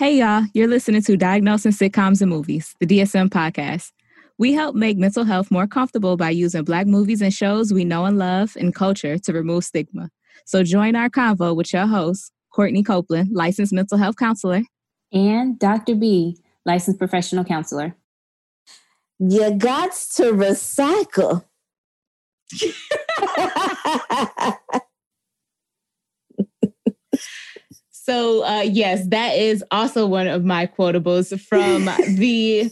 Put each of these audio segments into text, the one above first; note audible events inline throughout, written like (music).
Hey, y'all, you're listening to Diagnosing Sitcoms and Movies, the DSM podcast. We help make mental health more comfortable by using Black movies and shows we know and love and culture to remove stigma. So join our convo with your host, Courtney Copeland, licensed mental health counselor, and Dr. B, licensed professional counselor. You got to recycle. (laughs) (laughs) So, uh, yes, that is also one of my quotables from (laughs) the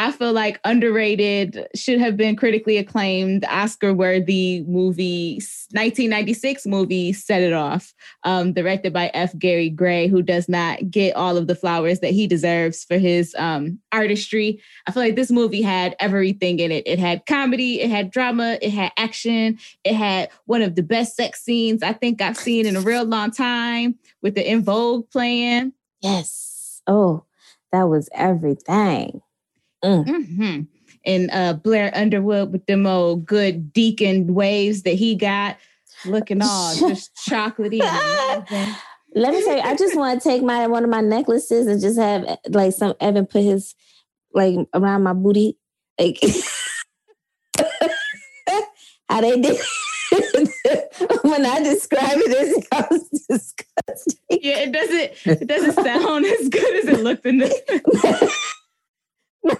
I feel like underrated, should have been critically acclaimed, Oscar worthy movie, 1996 movie, Set It Off, um, directed by F. Gary Gray, who does not get all of the flowers that he deserves for his um, artistry. I feel like this movie had everything in it. It had comedy, it had drama, it had action, it had one of the best sex scenes I think I've seen in a real long time with the En Vogue playing. Yes. Oh, that was everything. Mm. Mm-hmm. And uh, Blair Underwood with them old good deacon waves that he got, looking all (laughs) just chocolatey. Let me tell you, I just want to take my one of my necklaces and just have like some Evan put his like around my booty, like (laughs) how they did. When I describe it, it sounds (laughs) disgusting. Yeah, it doesn't. It doesn't sound as good as it looked in the (laughs) my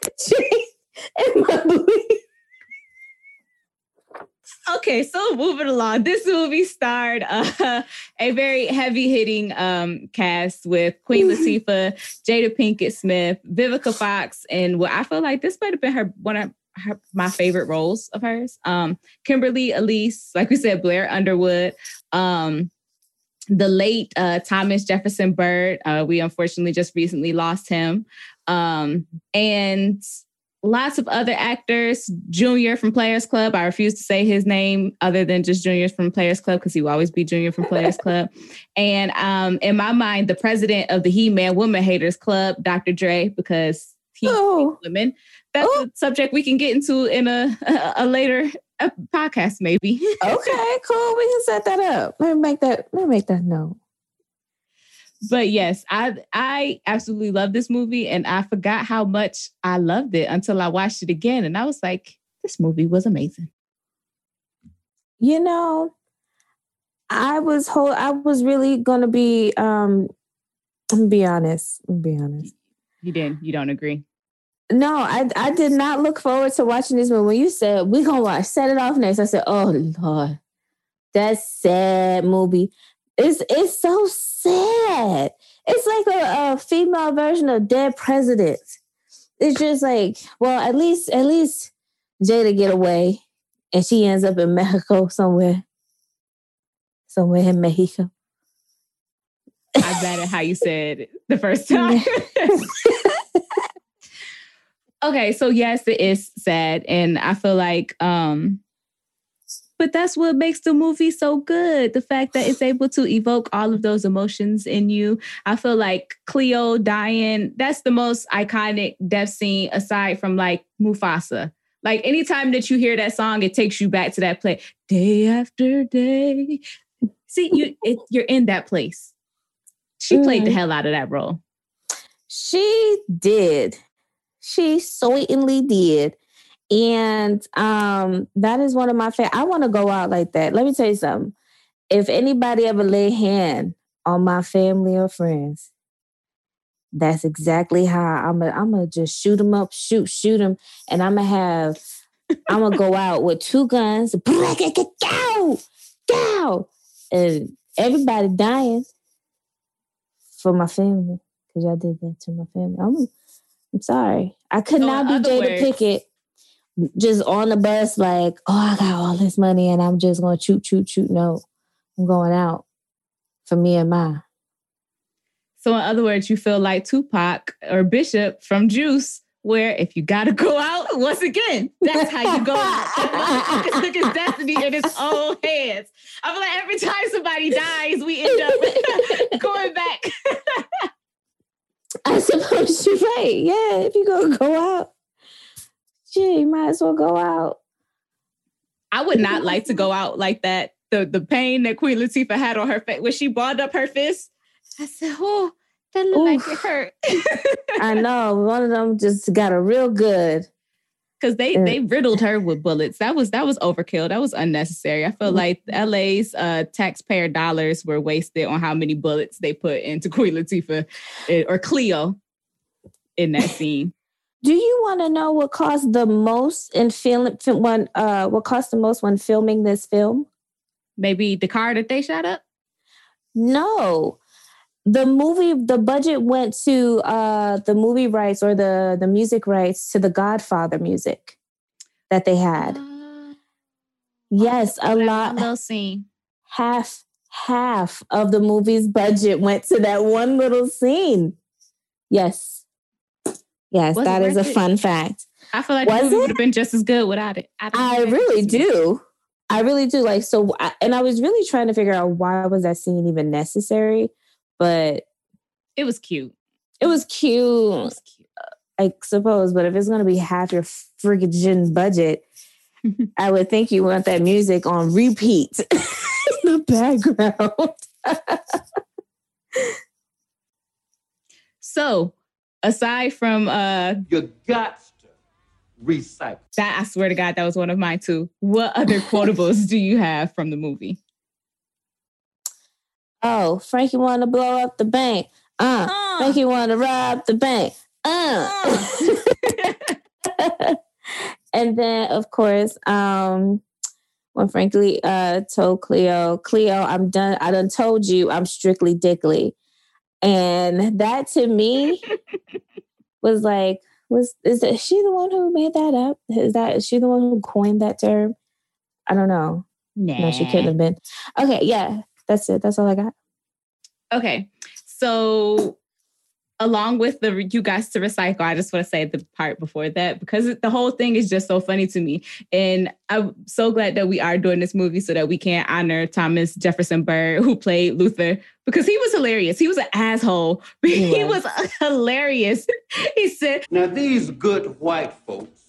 and my booty. Okay, so moving along, this movie starred uh, a very heavy hitting um, cast with Queen (laughs) Latifah, Jada Pinkett Smith, Vivica Fox, and what I feel like this might have been her one of her, my favorite roles of hers. Um, Kimberly Elise, like we said, Blair Underwood, um, the late uh, Thomas Jefferson Byrd. Uh, we unfortunately just recently lost him. Um, and lots of other actors. Junior from Players Club. I refuse to say his name other than just Junior from Players Club because he will always be Junior from Players (laughs) Club. And um, in my mind, the president of the He Man Woman Haters Club, Dr. Dre, because he oh. women. That's oh. a subject we can get into in a a, a later a podcast, maybe. (laughs) okay, cool. We can set that up. Let me make that. Let me make that note but yes, I I absolutely love this movie, and I forgot how much I loved it until I watched it again, and I was like, this movie was amazing. You know, I was whole. I was really gonna be. um I'm be honest. I'm be honest. You didn't. You don't agree. No, I I did not look forward to watching this movie. When you said we gonna watch Set It Off next, I said, "Oh Lord, that's sad movie." It's it's so sad. It's like a, a female version of Dead Presidents. It's just like, well, at least at least Jada get away, and she ends up in Mexico somewhere, somewhere in Mexico. I bet it how you said it the first time. (laughs) (laughs) okay, so yes, it is sad, and I feel like um but that's what makes the movie so good. The fact that it's able to evoke all of those emotions in you. I feel like Cleo dying, that's the most iconic death scene aside from like Mufasa. Like anytime that you hear that song, it takes you back to that place. Day after day. See, you it, you're in that place. She mm. played the mm-hmm. hell out of that role. She did. She certainly did. And um, that is one of my favorite. I want to go out like that. Let me tell you something. If anybody ever lay hand on my family or friends, that's exactly how I'm gonna I'm gonna just shoot them up, shoot, shoot them, and I'm gonna have (laughs) I'm gonna go out with two guns, go, go, and everybody dying for my family because y'all did that to my family. I'm I'm sorry. I could so not be Jada words, Pickett just on the bus, like, oh, I got all this money and I'm just gonna shoot, shoot, shoot. No, I'm going out for me and my. So, in other words, you feel like Tupac or Bishop from Juice, where if you gotta go out, once again, that's how you go out. (laughs) took his destiny in his own hands. I feel like every time somebody dies, we end up (laughs) going back. (laughs) I (laughs) suppose you're right. Yeah, if you go (laughs) go out shit, you might as well go out. I would not like to go out like that. The the pain that Queen Latifah had on her face when she balled up her fist. I said, "Oh, That look like it hurt. (laughs) I know one of them just got a real good. Because they Mm. they riddled her with bullets. That was that was overkill. That was unnecessary. I feel Mhm. like LA's uh, taxpayer dollars were wasted on how many bullets they put into (laughs) Queen Latifah eh, or Cleo in that scene. Do you want to know what cost the most in film? film when uh, what cost the most when filming this film? Maybe the car that they shot up. No, the movie. The budget went to uh, the movie rights or the the music rights to the Godfather music that they had. Uh, Yes, a lot. little scene. half half of the movie's budget went to that one little scene. Yes. Yes, Was that is a it? fun fact. I feel like Was it? would have been just as good without it. don't I really do. I really do. Like so I, and I was really trying to figure out why was that scene even necessary, but It was cute. it was It cute, was cute. I suppose, but if it's going to be half your friggin' budget, (laughs) I would think you want that music on repeat (laughs) in the background. So, aside from uh You got to recycle. that, I swear to God, that was one of mine too. What other quotables do you have from the movie? Oh, Frankie want to blow up the bank. Uh, Frankie want to rob the bank. Uh. (laughs) and then, of course, um, when Frankie uh, told Cleo, Cleo, I'm done. I done told you I'm strictly dickly. And that to me (laughs) was like, was is she the one who made that up? Is that is she the one who coined that term? I don't know. Nah. No, she couldn't have been. Okay, yeah, that's it. That's all I got. Okay. So along with the you guys to recycle, I just want to say the part before that because the whole thing is just so funny to me. And I'm so glad that we are doing this movie so that we can honor Thomas Jefferson Byrd, who played Luther, because he was hilarious. He was an asshole. but (laughs) He He was was. (laughs) hilarious. He said, Now, these good white folks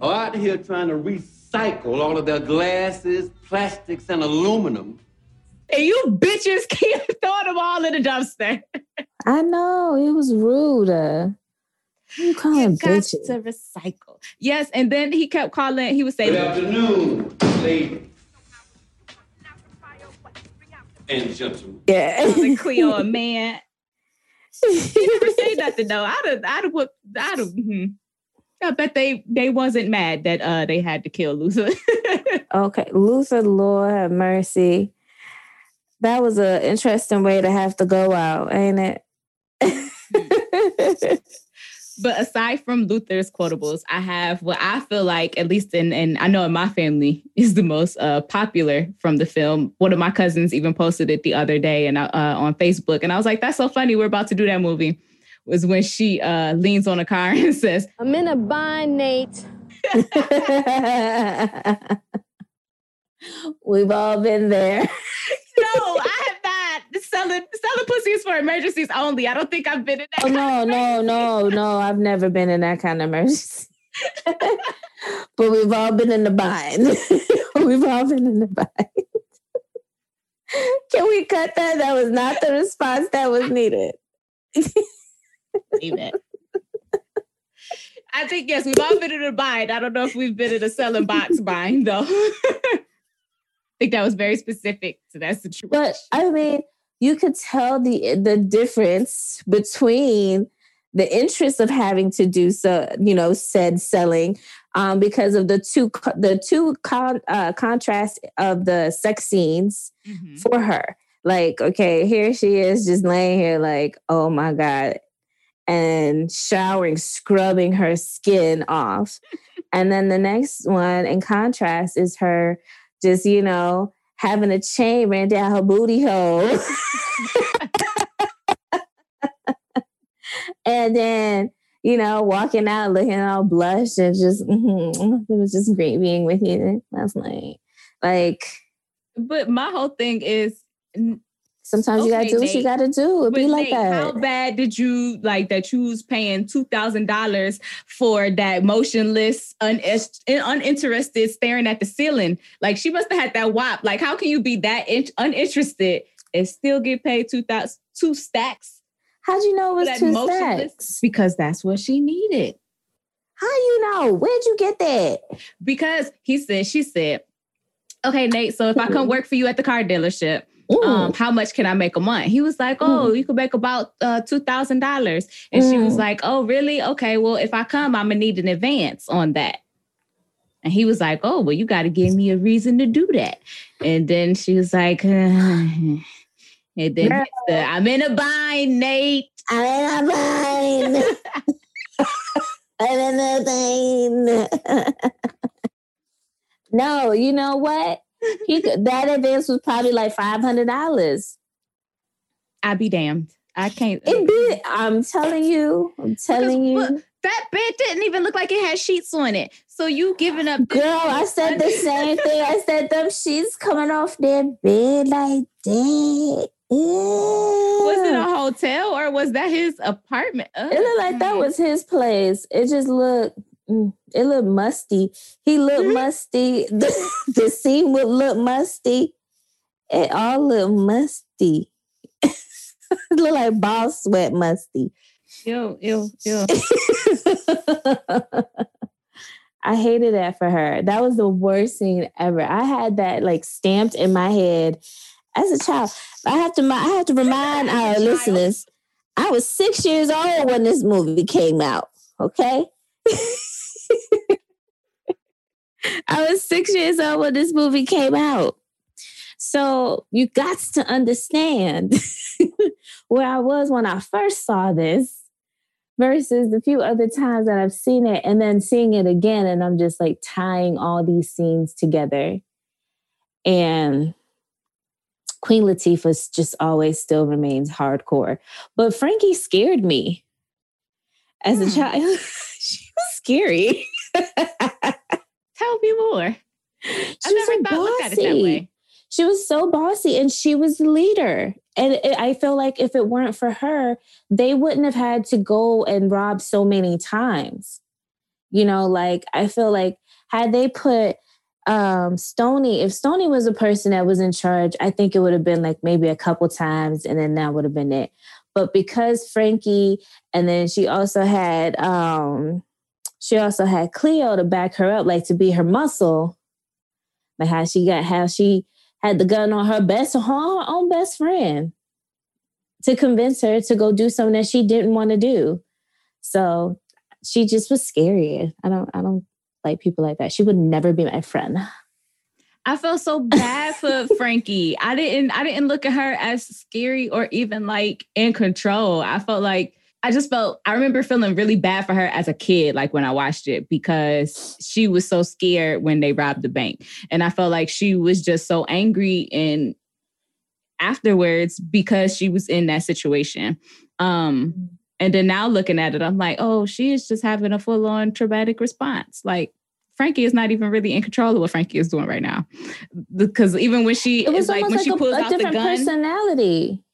are out here trying to recycle all of their glasses, plastics, and aluminum. And you bitches keep throwing them all in the dumpster. I know it was rude. Uh, you call You him got bitches? to recycle. Yes, and then he kept calling, he was would Good say, afternoon, ladies and gentlemen. Yeah. calling Cleo a (laughs) man. He never say (laughs) nothing though. I'd have, I'd have, whooped- I'd have, hmm. I bet they they wasn't mad that uh they had to kill Luther. (laughs) okay, Luther, Lord have mercy. That was an interesting way to have to go out, ain't it? (laughs) but aside from Luther's quotables, I have what I feel like, at least in and I know in my family, (laughs) is the most uh popular from the film. One of my cousins even posted it the other day and uh, on Facebook, and I was like, "That's so funny. We're about to do that movie." Was when she uh leans on a car (laughs) and says, I'm in a bind, Nate. We've all been there. (laughs) No, I have not. Selling selling pussies for emergencies only. I don't think I've been in that. Oh no, no, no, no! I've never been in that kind of emergency. (laughs) but we've all been in the bind. (laughs) we've all been in the bind. Can we cut that? That was not the response that was needed. it. I think yes, we've all been in a bind. I don't know if we've been in a selling box bind though. I think that was very specific to that situation. But I mean, you could tell the the difference between the interest of having to do so, you know, said selling, um, because of the two the two con- uh, contrast of the sex scenes Mhm. for her. Like, okay, here she is just laying here, like, oh my god, and showering, scrubbing her skin off, (laughs) and then the next one, in contrast, is her just you know having a chain ran down her booty hole. (laughs) (laughs) and then, you know, walking out looking all blushed and just, mhm, it was just great being with you last night. Like, But my whole thing is sometimes you gotta Okay, do what you gotta do. It be like Nate, how bad did you like that you was paying two thousand dollars for that motionless, un- uninterested staring at the ceiling? Like she must have had that wop. Like, how can you be that in- uninterested and still get paid two thousand two stacks? How'd you know it was two stacks? because that's what she needed. How you know? Where'd you get that? Because he said, she said, okay, Nate, so if I come mm-hmm. work for you at the car dealership. Um, how much can I make a month? He was like, oh, you could make about uh, $2,000. And she was Mm. like, oh, really? Okay, well, if I come, I'm going to need an advance on that. And he was like, oh, well, you got to give me a reason to do that. And then she was like, (sighs) and then the, I'm in a bind, Nate. (laughs) I'm in a bind. (laughs) I'm in a bind. (laughs) no, you know what? He could, that advance was probably like five hundred dollars. I be damned. I can't. It did. I'm telling you. I'm telling you. look, that bed didn't even look like it had sheets on it. So you giving up? Girl, I said the same thing. I (laughs) said them sheets coming off their bed like that. Was it a hotel or was that his apartment? It looked like that was his place. It just looked, mm, it looked musty. He looked Mhm. musty. (laughs) The, the scene would look musty. It all looked musty. (laughs) it looked like ball sweat musty. Ew, ew, ew. (laughs) I hated that for her. That was the worst scene ever. I had that like stamped in my head as a child. I have to I have to remind our listeners. I was six years old when this movie came out. Okay. (laughs) I was six years old when this movie came out. So you got to understand (laughs) where I was when I first saw this versus the few other times that I've seen it and then seeing it again and I'm just like tying all these scenes together. And Queen Latifah just always still remains hardcore. But Frankie scared me as a Hmm. child. (laughs) she was scary. Tell me more. She I was never so thought looked at it that bossy. way. She was so bossy and she was the leader. And it, I feel like if it weren't for her, they wouldn't have had to go and rob so many times. You know, like I feel like had they put um Stony, if Stony was a person that was in charge, I think it would have been like maybe a couple times and then that would have been it. But because Frankie and then she also had um she also had Cleo to back her up, like to be her muscle. But how she got how she had the gun on her best her own best friend to convince her to go do something that she didn't want to do. So she just was scary. I don't I don't like people like that. She would never be my friend. I felt so bad for (laughs) Frankie. I didn't I didn't look at her as scary or even like in control. I felt like I just felt I remember feeling really bad for her as a kid, like when I watched it, because she was so scared when they robbed the bank. And I felt like she was just so angry and afterwards because she was in that situation. Um, and then now looking at it, I'm like, oh, she is just having a full-on traumatic response. Like Frankie is not even really in control of what Frankie is doing right now. Because even when she It was like when she like pulls a, a out the different gun, personality.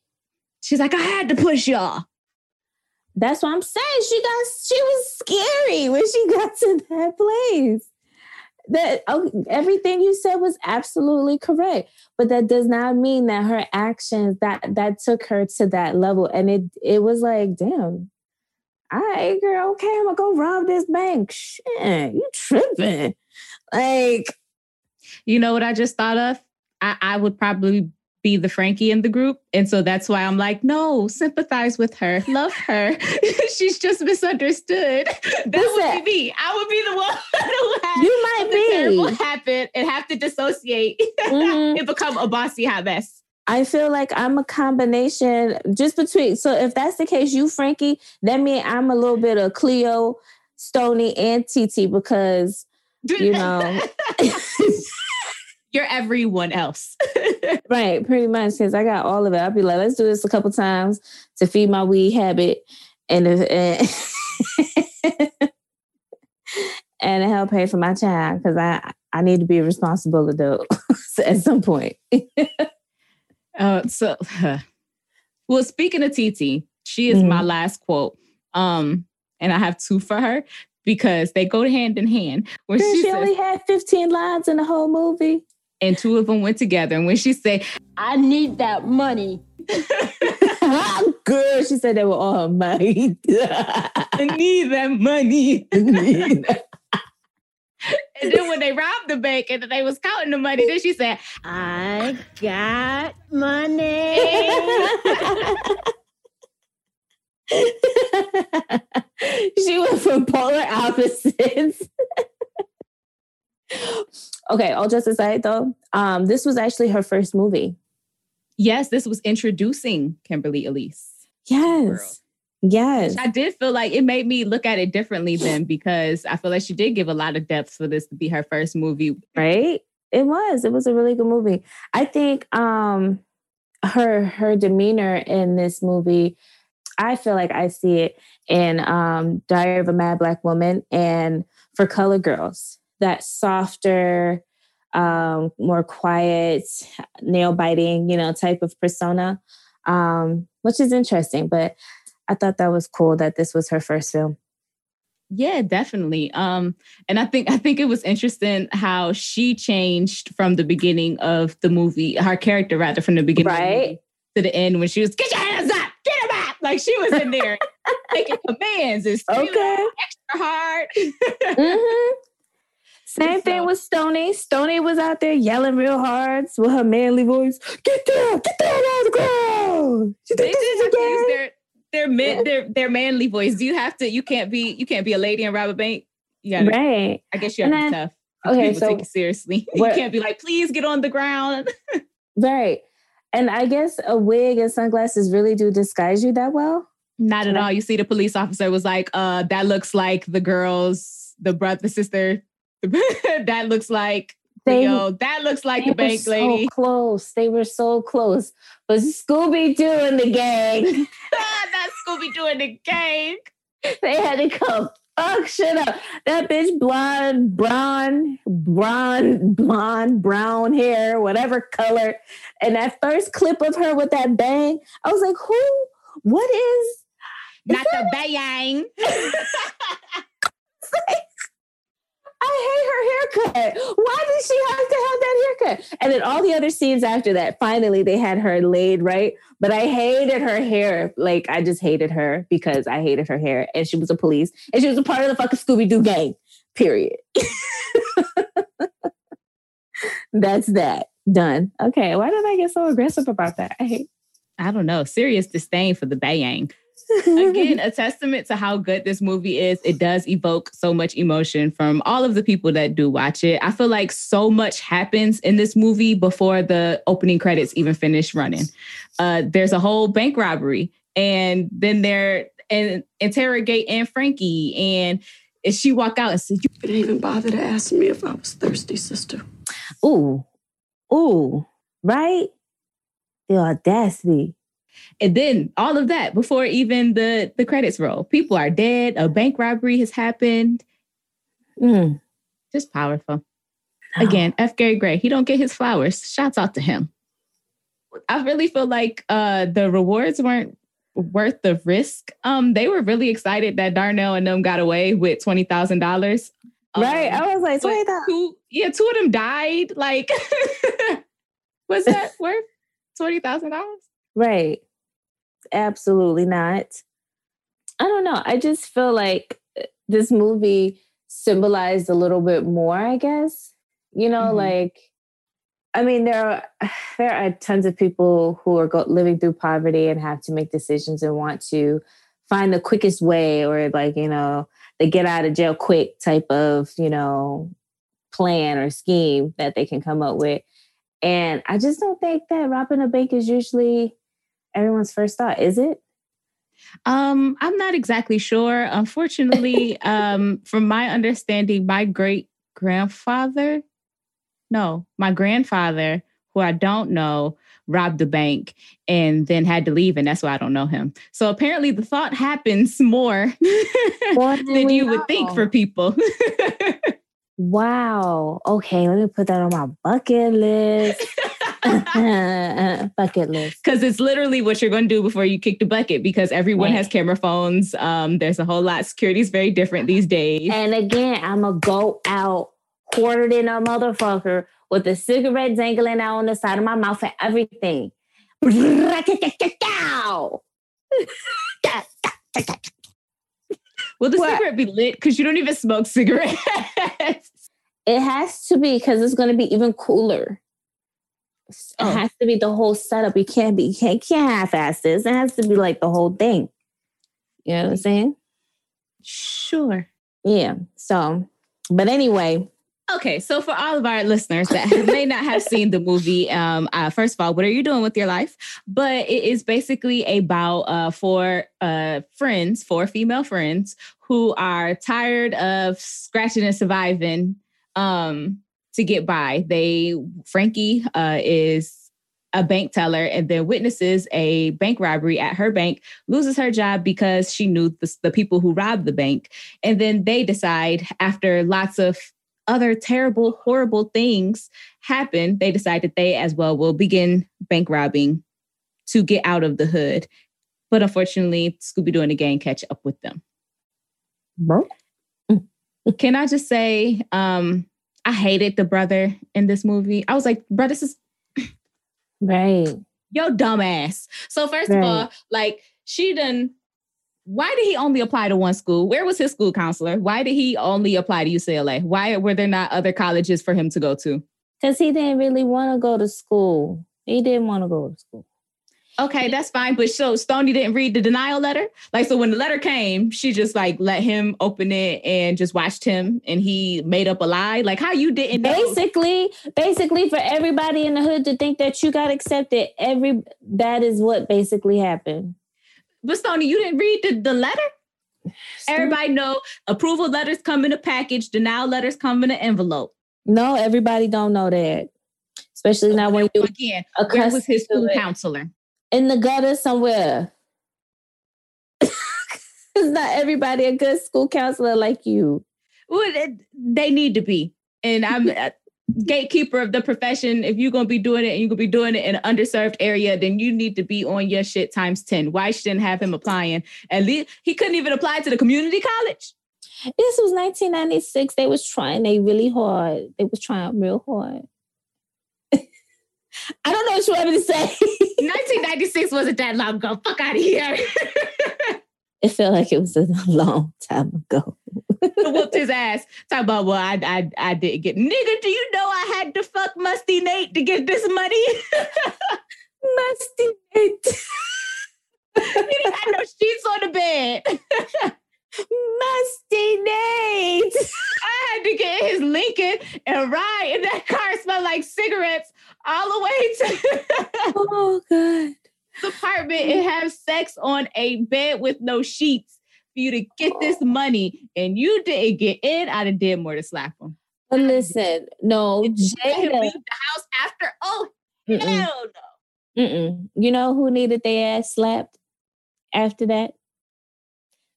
she's like, I had to push y'all. That's what I'm saying. She got she was scary when she (laughs) got to that place. That oh, everything you said was absolutely correct, but that does not mean that her actions that that took her to that level. And it it was like, damn, all right, girl, okay, I'm gonna go rob this bank. Shit, you tripping? Like, You know what I just thought of? I, I would probably be the Frankie in the group. And so that's why I'm like, no, sympathize with her, love her. (laughs) She's just misunderstood. That Listen. would be me. I would be the one (laughs) who had you might the terrible be. happen and have to dissociate (laughs) Mhm. and become a bossy hot mess. I feel like I'm a combination just between. So if that's the case, you Frankie, that means I'm a little bit of Cleo, Stony, and TT because you know, You're everyone else. (laughs) right, pretty much. Because I got all of it. I'll be like, let's do this a couple times to feed my weed habit, and if, and, (laughs) and help pay for my child because I I need to be a responsible adult (laughs) at some point. Uh, so, well, speaking of TT, she is my Mhm. last quote. Um, and I have two for her because they go hand in hand. When she she says, only had 15 lines in the whole movie. And two of them went together. And when she said, I need that money. Girl, she said they were all her money. (laughs) I need that money. (laughs) and then when they robbed the bank and they was counting the money, then she said, I got money. (laughs) she went from polar opposites. Okay, all just aside though, um, this was actually her first movie. Yes, this was introducing Kimberly Elise. Yes. Yes. I did feel like it made me look at it differently then because I feel like she did give a lot of depth for this to be her first movie. Right? It was. It was a really good movie. I think um her her demeanor in this movie, I feel like I see it in um Diary of a Mad Black Woman and for Color Girls. That softer, um, more quiet, nail biting, you know, type of persona, um, which is interesting. But I thought that was cool that this was her first film. Yeah, definitely. Um, and I think I think it was interesting how she changed from the beginning of the movie, her character rather from the beginning right to the end when she was get your hands up, get them up, like she was in there (laughs) taking commands and okay extra hard. (laughs) mm-hmm. Same so, thing with Stony. Stony was out there yelling real hard with her manly voice. Get down, get down on the ground. She they did have to use their their, man, their their manly voice. Do you have to? You can't be. You can't be a lady and rob a bank. Yeah, right. I guess you have to be tough. Okay, People so take it seriously. (laughs) You can't be like, please get on the ground. (laughs) right. And I guess a wig and sunglasses really do disguise you that well. Not at all. You see, the police officer was like, uh, that looks like the girl's, the brother, the sister (laughs) that looks like they, Yo, that looks like the bank so lady. Close. They were so close. But Scooby Doo and the gang. (laughs) Ah, not Scooby Doo and the gang. They had to come. Fuck shit up. That bitch blonde, brown, blonde, blonde, brown hair, whatever color. And that first clip of her with that bang, I was like, who? What is? is Not the bang. (laughs) I hate her haircut. Why did she have to have that haircut? And then all the other scenes after that, finally they had her laid right. But I hated her hair. Like I just hated her because I hated her hair. And she was a police and she was a part of the fucking Scooby Doo gang. Period. (laughs) That's that. Done. Okay. Why did I get so aggressive about that? I hate. I don't know. Serious disdain for the bayang. Again, (laughs) a testament to how good this movie is. It does evoke so much emotion from all of the people that do watch it. I feel like so much happens in this movie before the opening credits even finish running. Uh, there's a whole bank robbery, and then they're and interrogate Anne Frankie, and she walk out and say, "You didn't even bother to ask me if I was thirsty, sister." Ooh, ooh, right? The audacity. And then all of that before even the the credits roll. People are dead. A bank robbery has happened. Mm. Just powerful. Oh. Again, F. Gary Gray. He don't get his flowers. Shouts out to him. I really feel like uh, the rewards weren't worth the risk. Um, they were really excited that Darnell and them got away with twenty thousand dollars. Right. Um, I was like, twenty thousand. Yeah, two of them died. Like, (laughs) was that worth twenty thousand dollars? Right. Absolutely not. I don't know. I just feel like uh, this movie symbolized a little bit more, I guess. You know, mm-hmm. like I mean, there are (sighs) there are tons of people who are go- living through poverty and have to make decisions and want to find the quickest way, or like you know, the get out of jail quick type of you know plan or scheme that they can come up with. And I just don't think that robbing a bank is usually everyone's first thought, is it? Um, I'm not exactly sure. Unfortunately, (laughs) um, from my understanding, my great grandfather, no, my grandfather, who I don't know, robbed the bank and then had to leave, and that's why I don't know him. So apparently, the thought happens (laughs) more than you know? would think for people. (laughs) wow. Okay, let me put that on my bucket list. (laughs) bucket list. Because it's literally what you're going to do before you kick the bucket because everyone right. has camera phones. Um, there's a whole lot. Security is very different these days. And again, I'm going to go out quartered in a motherfucker with a cigarette dangling out on the side of my mouth and everything. Will the What? cigarette be lit? Because you don't even smoke cigarettes. (laughs) It has to be because it's going to be even cooler. It Oh. has to be the whole setup. You can't be, you can't, can't half-ass this. It has to be like the whole thing. You know what I'm saying? sure. Yeah. So, but anyway, Okay, so for all of our listeners that (laughs) may not have seen the movie, um, uh, first of all, what are you doing with your life? But it is basically about uh, four uh, friends, four female friends who are tired of scratching and surviving um, to get by. They Frankie uh, is a bank teller and then witnesses a bank robbery at her bank, loses her job because she knew the, the people who robbed the bank, and then they decide after lots of other terrible, horrible things happen, they decide that they as well will begin bank robbing to get out of the hood. But unfortunately, Scooby Doo and the gang catch up with them. bro, Can I just say, um, I hated the brother in this movie. I was like, bro, this is right. yo dumbass. So first of all, like she done. Why did he only apply to one school? Where was his school counselor? Why did he only apply to UCLA? Why were there not other colleges for him to go to? Because he didn't really want to go to school. He didn't want to go to school. Okay, that's fine. But so Stony didn't read the denial letter. Like, so when the letter came, she just like let him open it and just watched him and he made up a lie. Like, how you didn't know? Basically, basically for everybody in the hood to think that you got accepted, every that is what basically happened. But Stony, you didn't read the, the letter? Everybody know approval letters come in a package, denial letters come in an envelope. No, everybody don't know that. Especially now when you Again, where was his school counselor? In the gutter somewhere. (laughs) it's not everybody a good school counselor like you. Well, they need to be. And I'm a (laughs) gatekeeper of the profession. If you're gonna be doing it and you're gonna be doing it in an underserved area, then you need to be on your shit times 10. Why shouldn't have him applying? At least he couldn't even apply to the community college. This was 1996. They was trying they really hard. They was trying real hard. I don't know what you want me to say. (laughs) 1996 wasn't that long ago. Fuck out of here. it felt like it was a long time ago. Whooped his ass. Talk about well, I I I didn't get nigga. Do you know I had to fuck Musty Nate to get this money? (laughs) Musty Nate. he didn't have no sheets on the bed. Musty Nate. I had to get his Lincoln and ride, in that car smelled like cigarettes all the way to (laughs) Oh God. the apartment and have sex on a bed with no sheets for you to get this money, and you didn't get in. I'd have did more to slap him. But listen, no, Jada. leave the house after. Oh Mm-mm. hell no! Mm-mm. You know who needed their ass slapped after that?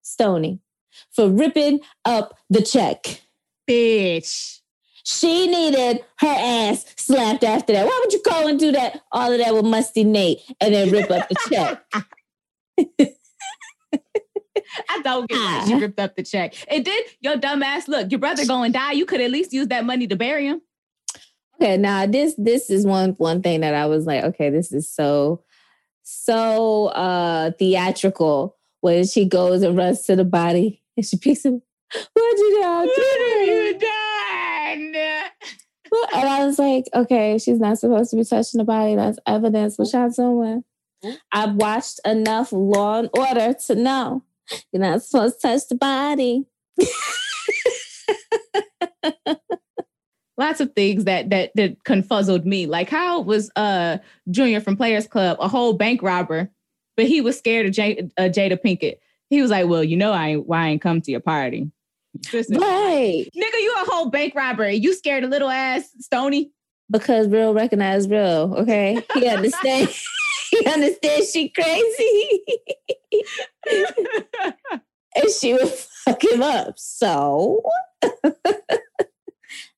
Stony for ripping up the check. Bitch. She needed her ass slapped after that. Why would you call and do that? All of that with Musty Nate and then rip up the check. (laughs) I don't get why she ripped up the check. It did. Your dumbass. Look, your brother going to die. You could at least use that money to bury him. Okay, now this this is one one thing that I was like, okay, this is so so uh theatrical when she goes and runs to the body and she picks him. What'd you done? And I was like, okay, she's not supposed to be touching the body. That's evidence. What y'all doing? I've watched enough Law and Order to know you're not supposed to touch the body. (laughs) Lots of things that that that confuzzled me. Like how was uh Junior from Players Club a whole bank robber, but he was scared of J- uh, Jada Pinkett. He was like, "Well, you know, I ain't why I ain't come to your party." Right. Nigga, you a whole bank robbery. You scared a little ass Stony. Because real recognize real, okay? He (laughs) understand. he understands she crazy. and she would fuck him up. So (laughs)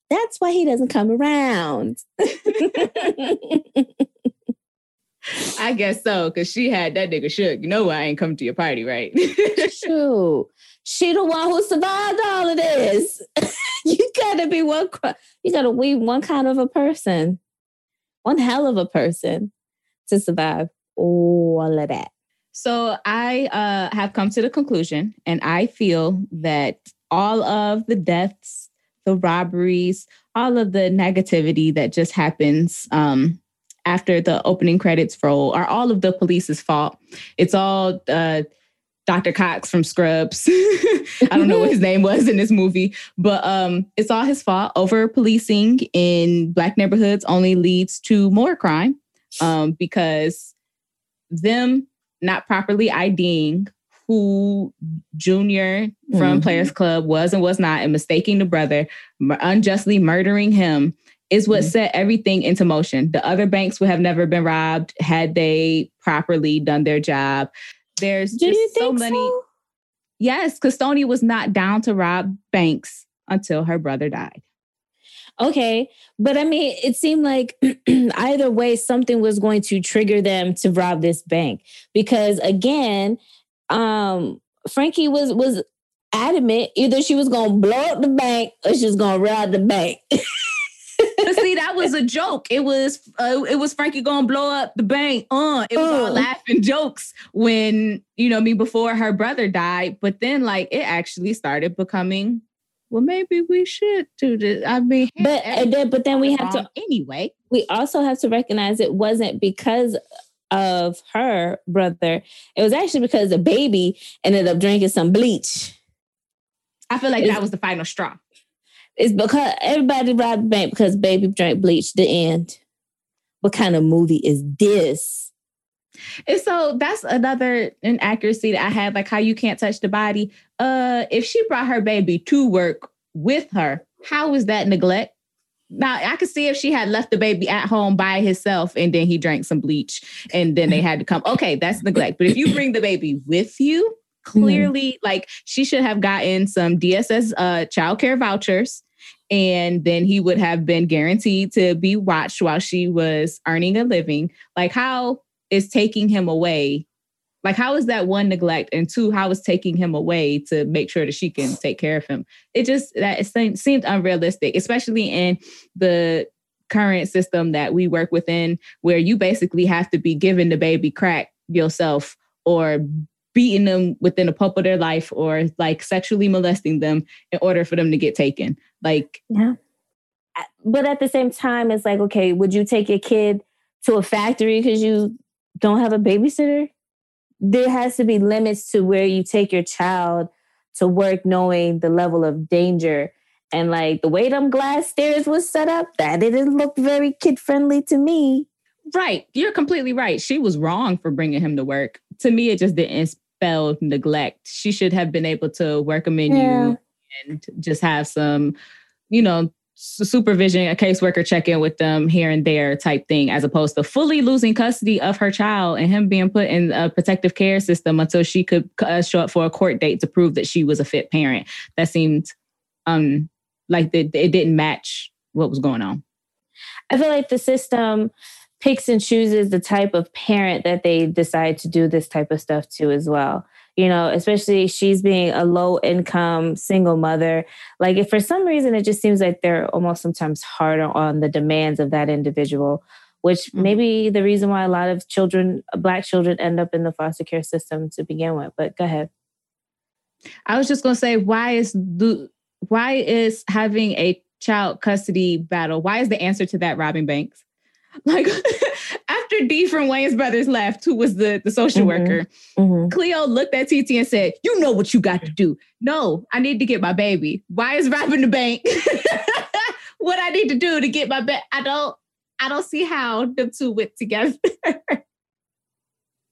that's why he doesn't come around. (laughs) I guess so, because she had that nigga shook. You know why I ain't come to your party, right? True. She the one who survived all of this. (laughs) you gotta be one. You gotta be one kind of a person, one hell of a person to survive. all of that? So I uh, have come to the conclusion, and I feel that all of the deaths, the robberies, all of the negativity that just happens um, after the opening credits roll are all of the police's fault. It's all uh, Dr. Cox from Scrubs. (laughs) I don't know what his name was in this movie, but um, it's all his fault. Over policing in black neighborhoods only leads to more crime um, because them not properly IDing who Junior from Mhm. Players Club was and was not, and mistaking the brother, unjustly murdering him, is what Mhm. set everything into motion. The other banks would have never been robbed had they properly done their job. There's Do just so many. so? Yes, because Stoney was not down to rob banks until her brother died. Okay, but I mean, it seemed like (clears throat) either way, something was going to trigger them to rob this bank because, again, um, Frankie was was adamant either she was going to blow up the bank or she was going to rob the bank. (laughs) But see, that was a joke. It was uh, it was Frankie gonna blow up the bank. Uh, it was all Uh. laughing jokes when you know me before her brother died. But then like it actually started becoming. Well, maybe we should do this. I mean, but and then, but then we have to anyway. we also have to recognize it wasn't because of her brother. It was actually because the baby ended up drinking some bleach. I feel like that was the final straw. It's because everybody robbed the bank because baby drank bleach. The end. What kind of movie is this? And so that's another inaccuracy that I had, like how you can't touch the body. Uh, if she brought her baby to work with her, how is that neglect? Now I could see if she had left the baby at home by himself and then he drank some bleach and then they had to come. Okay, that's neglect. But if you bring the baby with you, clearly, like she should have gotten some DSS uh child care vouchers and then he would have been guaranteed to be watched while she was earning a living. Like how is taking him away like how is that one neglect and two how is taking him away to make sure that she can take care of him it just that it seemed, seemed unrealistic especially in the current system that we work within where you basically have to be giving the baby crack yourself or beating them within the pulp of their life or like sexually molesting them in order for them to get taken like Yeah. But at the same time, it's like, okay, would you take your kid to a factory because you don't have a babysitter? There has to be limits to where you take your child to work knowing the level of danger. And like the way them glass stairs was set up, that didn't look very kid friendly to me. Right. You're completely right. She was wrong for bringing him to work. To me, it just didn't spell neglect. She should have been able to work a menu Yeah. and just have some, you know, supervision, a caseworker check in with them here and there type thing, as opposed to fully losing custody of her child and him being put in a protective care system until she could uh, show up for a court date to prove that she was a fit parent. That seemed um like the, it didn't match what was going on. I feel like the system picks and chooses the type of parent that they decide to do this type of stuff to as well. You know, especially she's being a low income single mother. Like, if for some reason it just seems like they're almost sometimes harder on the demands of that individual, which Mhm. may be the reason why a lot of children, Black children, end up in the foster care system to begin with. But go ahead. I was just gonna say, why is the why is having a child custody battle? Why is the answer to that robbing banks? (laughs) Like after D from Wayans Brothers left, who was the, the social Mhm. worker, Mhm. Cleo looked at TT and said, You know what you got to do. No, I need to get my baby. Why is robbing the bank (laughs) what I need to do to get my baby? I don't I don't see how the two went together.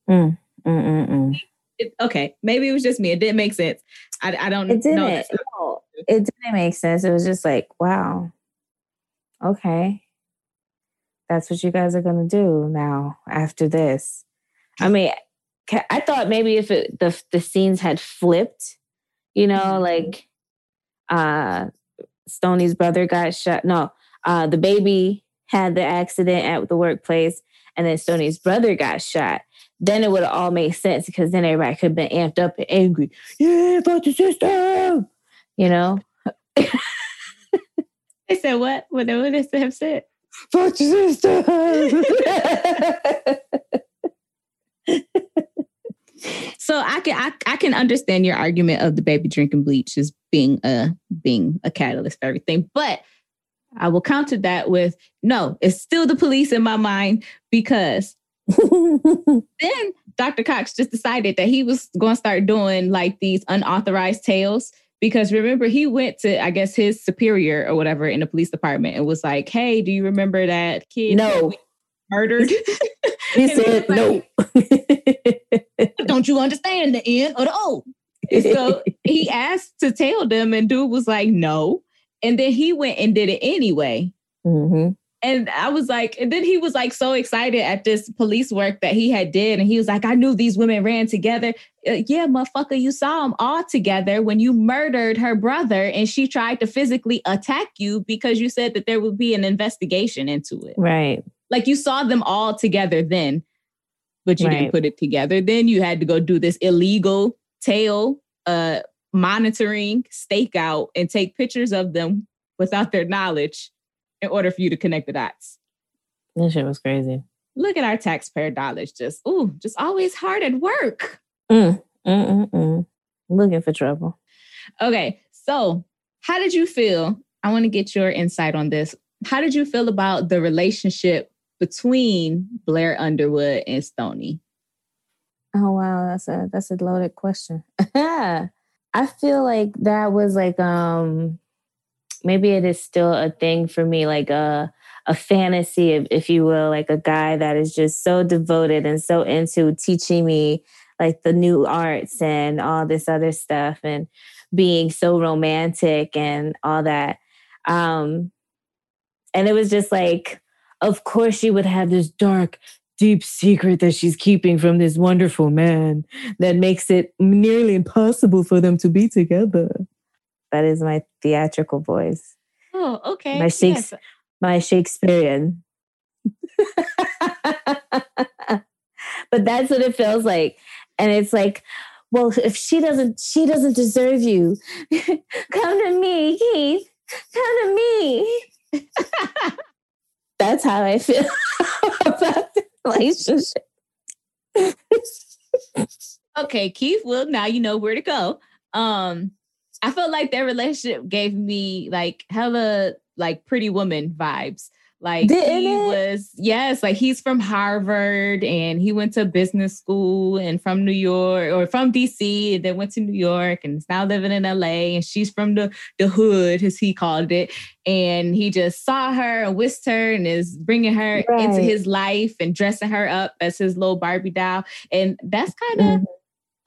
Mm-mm-mm. (laughs) It- okay, maybe it was just me. It didn't make sense. I, I don't It didn't. know. No, it didn't make sense. It was just like, wow. Okay. That's what you guys are going to do now after this. I mean, I thought maybe if it, the the scenes had flipped, you know, Mhm. like uh Stoney's brother got shot. No, uh the baby had the accident at the workplace and then Stoney's brother got shot. Then it would all make sense because then everybody could have been amped up and angry. Yeah, fuck the system. You know? (laughs) They said what? What they have said? Fuck the system. So I can I, I can understand your argument of the baby drinking bleach as being a being a catalyst for everything, but I will counter that with no, it's still the police in my mind because (laughs) then Dr. Cox just decided that he was going to start doing like these unauthorized tails because remember he went to I guess his superior or whatever in the police department and was like, "Hey, do you remember that kid that no. we murdered?" (laughs) He said no. like, (laughs) Don't you understand the N or the O? And so he (laughs) asked to tell them, and dude was like, "No," and then he went and did it anyway. hmm And I was like, and then he was like so excited at this police work that he had did, and he was like, I knew these women ran together. Uh, yeah, motherfucker, you saw them all together when you murdered her brother, and she tried to physically attack you because you said that there would be an investigation into it. Right. Like you saw them all together then, but you Right. didn't put it together. Then you had to go do this illegal tail uh monitoring stakeout and take pictures of them without their knowledge in order for you to connect the dots. That shit was crazy. Look at our taxpayer dollars just ooh, just always hard at work. Mm, mm, mm, mm. Looking for trouble. Okay, so how did you feel? I want to get your insight on this. How did you feel about the relationship between Blair Underwood and Stony? Oh wow, that's a that's a loaded question. Yeah. (laughs) I feel like that was like um maybe it is still a thing for me, like a a fantasy, if, if you will, like a guy that is just so devoted and so into teaching me like the new arts and all this other stuff and being so romantic and all that. Um and it was just like, of course she would have this dark deep secret that she's keeping from this wonderful man that makes it nearly impossible for them to be together. That is my theatrical voice, Oh, okay. My Shakes- Yes. my Shakespearean. (laughs) but that's what it feels like. And it's like, well, if she doesn't, she doesn't deserve you. (laughs) Come to me, Keith. Come to me. (laughs) that's how I feel about the relationship. Okay, Keith. Well, now you know where to go. Um, I felt like their relationship gave me like hella like pretty woman vibes. Like Didn't he it? was, yes, like he's from Harvard and he went to business school and from New York or from DC and then went to New York and is now living in LA and she's from the the hood as he called it and he just saw her and whisked her and is bringing her into his life and dressing her up as his little Barbie doll and that's kind of Mhm.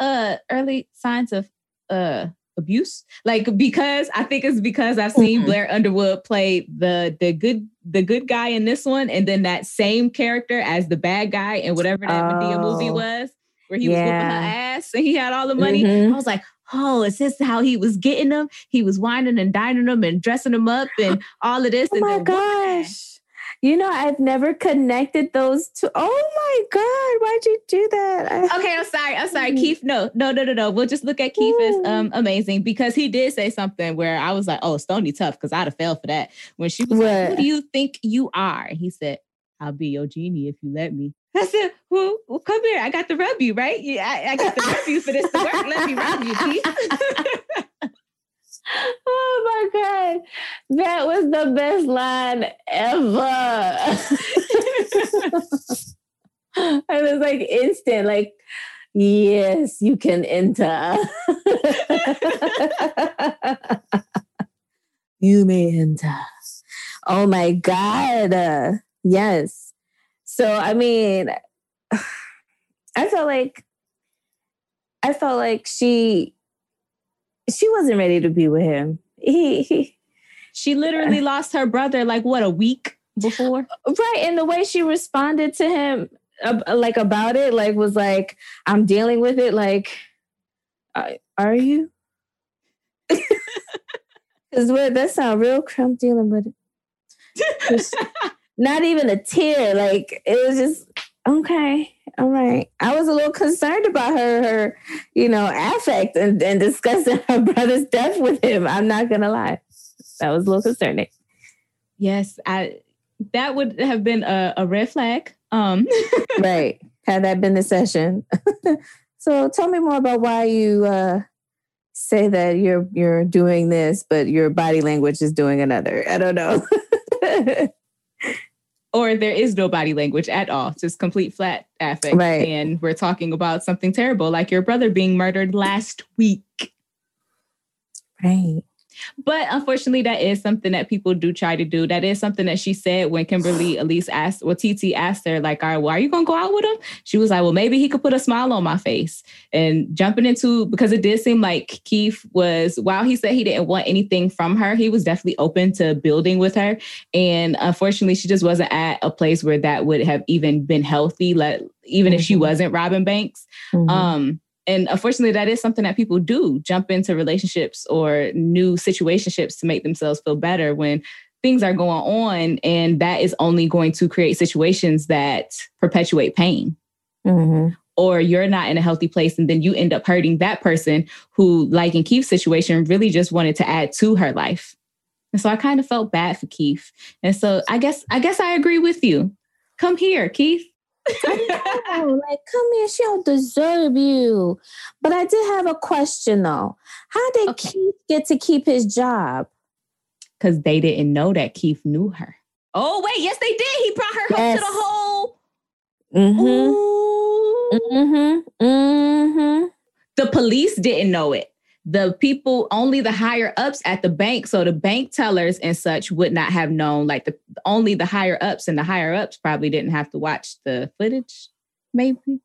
uh early signs of uh abuse like because i think it's because i've seen Mhm. blair underwood play the the good the good guy in this one and then that same character as the bad guy in whatever that Madea movie Oh. was where he was whooping her ass and he had all the money Mhm. i was like oh is this how he was getting them he was wining and dining them and dressing them up and (gasps) all of this Oh and my then whooping her gosh. You know, I've never connected those two. Oh my God. Why'd you do that? I- Okay, I'm sorry. I'm sorry, Mm. Keith. No, no, no, no, no. We'll just look at Keith as um amazing because he did say something where I was like, "Oh, Stony tough," because I'd have fell for that when she was like, "Who do you think you are?" He said, "I'll be your genie if you let me." I said, "Who? Well, come here. I got to rub you, right? Yeah, I, I got to rub you for this to work. Let me rub you, Keith." (laughs) Oh my God. That was the best line ever. (laughs) I was like instant, like, yes, you can enter. (laughs) you may enter. Oh my God. Uh, yes. So, I mean, (sighs) I felt like, I felt like she, she wasn't ready to be with him. He, he she literally lost her brother like what a week before. right, and the way she responded to him, like about it, like was like, "I'm dealing with it." Like, are you? (laughs) Because that sound real. I'm dealing with it. (laughs) Not even a tear. Like it was just okay. All right. I was a little concerned about her, her, you know, affect and, and discussing (laughs) her brother's death with him. I'm not gonna lie. That was a little concerning. Yes, I. That would have been a, a red flag. Um. (laughs) right. Had that been the session, (laughs) So tell me more about why you uh, say that you're you're doing this, but your body language is doing another. I don't know. Or there is no body language at all, just complete flat affect. Right. And we're talking about something terrible, like your brother being murdered last week. right. But unfortunately, that is something that people do try to do. That is something that she said when Kimberly (sighs) Elise asked, well, TT asked her, like, all right, well, are you going to go out with him? She was like, well, maybe he could put a smile on my face. And jumping into, because it did seem like Keith was, while he said he didn't want anything from her, he was definitely open to building with her. And unfortunately, she just wasn't at a place where that would have even been healthy, let, even if she Mhm. wasn't Robin Banks. Mhm. Um, and unfortunately, that is something that people do jump into relationships or new situationships to make themselves feel better when things are going on. And that is only going to create situations that perpetuate pain. Mhm. Or you're not in a healthy place, and then you end up hurting that person who, like in Keith's situation, really just wanted to add to her life. And so I kind of felt bad for Keith. And so I guess I guess I agree with you. Come here, Keith. Know, like, come here, she don't deserve you. But I did have a question though. How did Okay. Keith get to keep his job? because they didn't know that Keith knew her. Oh wait, yes they did. He brought her home to the Yes. whole. Mm-hmm. Ooh. Mm-hmm. Mm-hmm. The police didn't know it. The people, only the higher ups at the bank, so the bank tellers and such would not have known. Like the only the higher ups, and the higher ups probably didn't have to watch the footage. Maybe.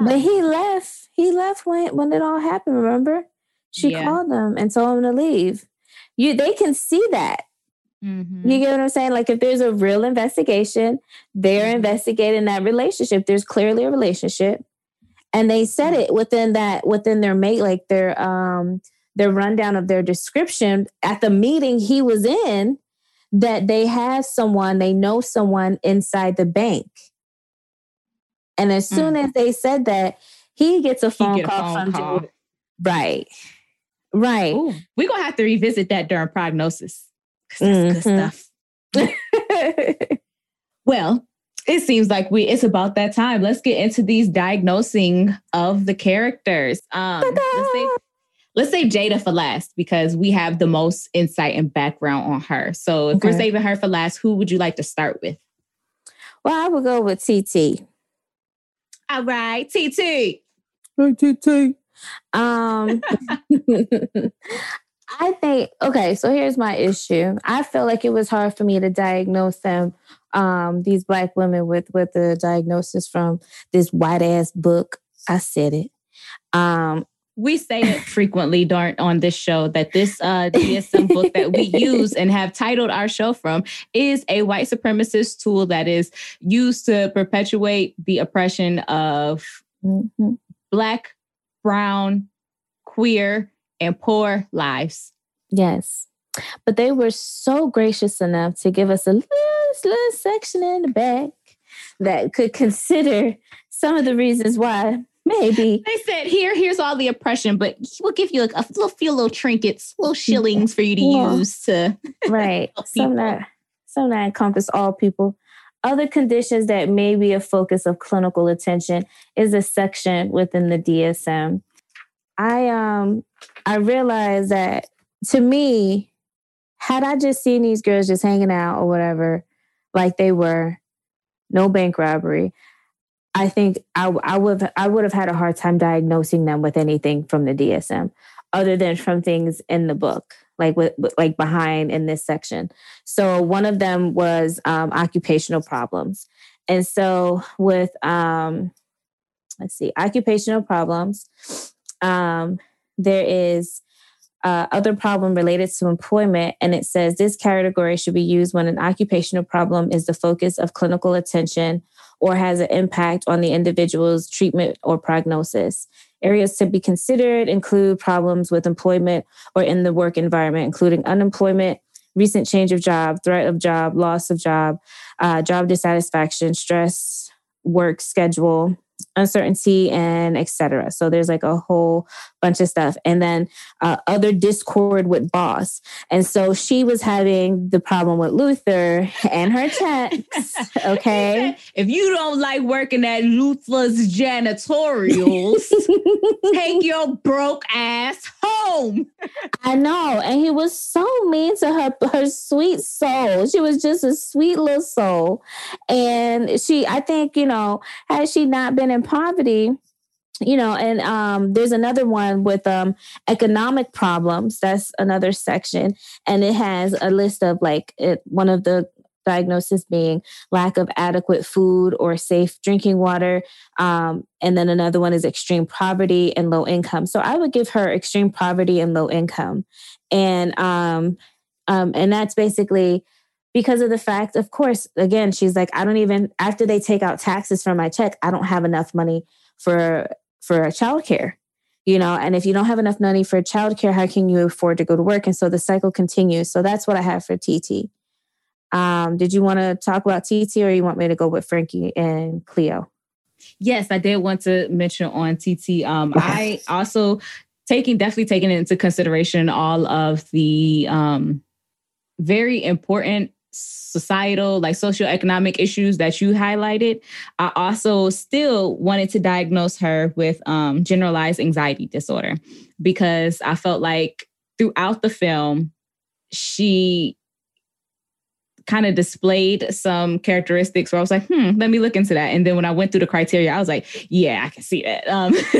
But he left. He left when when it all happened. Remember, she Yeah. called him and told him to leave. You, they can see that. Mhm. You get what I'm saying? Like if there's a real investigation, they're Mhm. investigating that relationship. There's clearly a relationship. And they said it within that, within their mate, like their um their rundown of their description at the meeting he was in, that they have someone, they know someone inside the bank. And as soon as they said that, he gets a phone get a call phone from call. Right. Right. Ooh, we're gonna have to revisit that during prognosis. 'cause that's good Mhm. stuff. (laughs) Well, it seems like we it's about that time. Let's get into these diagnosing of the characters. Um let's say, let's say Jada for last because we have the most insight and background on her. So if we're saving her for last, who would you like to start with? well, I would go with TT. All right, TT. Hey, TT. Um, (laughs) I think okay. So here's my issue. I feel like it was hard for me to diagnose them, um, these black women with with the diagnosis from this white ass book. I said it. Um, We say it frequently during on this show that this uh, DSM book that we (laughs) use and have titled our show from is a white supremacist tool that is used to perpetuate the oppression of mhm. black, brown, queer, and poor lives. Yes. But they were so gracious enough to give us a little, little section in the back that could consider some of the reasons why. Maybe. They said, "Here, here's all the oppression, but we'll give you like a little few little trinkets, little shillings for you to Yeah. use to." (laughs) right. some that some that encompass all people. Other conditions that may be a focus of clinical attention is a section within the dsm i um i realized that to me had i just seen these girls just hanging out or whatever like they were no bank robbery i think i, I would i would have had a hard time diagnosing them with anything from the dsm other than from things in the book like with, like behind in this section. So one of them was um, occupational problems. And so with um let's see occupational problems um there is uh, other problem related to employment and it says this category should be used when an occupational problem is the focus of clinical attention or has an impact on the individual's treatment or prognosis. Areas to be considered include problems with employment or in the work environment including unemployment recent change of job threat of job loss of job uh, job dissatisfaction stress work schedule uncertainty and etc so there's like a whole bunch of stuff. And then uh, other discord with boss. And so she was having the problem with luther and her checks (laughs) okay? if you don't like working at luther's janitorials (laughs) take your broke ass home. I know. And he was so mean to her her sweet soul. She was just a sweet little soul. And she i think you know had she not been in poverty you know and um, there's another one with um, economic problems. That's another section. And it has a list of like it, one of the diagnosis being lack of adequate food or safe drinking water um, and then another one is extreme poverty and low income so i would give her extreme poverty and low income and um, um and that's basically because of the fact, of course, again, she's like, I don't even after they take out taxes from my check, I don't have enough money for for childcare. You know, and if you don't have enough money for childcare, how can you afford to go to work? And so the cycle continues. So that's what I have for TT. Um, did you want to talk about TT or you want me to go with Frankie and Cleo? Yes, I did want to mention on TT. Um, I also taking definitely taking into consideration all of the um, very important societal, like socioeconomic issues that you highlighted, I also still wanted to diagnose her with um, generalized anxiety disorder because I felt like throughout the film, she kind of displayed some characteristics where I was like, hmm, let me look into that. And then when I went through the criteria, I was like, yeah, I can see that. Um, (laughs)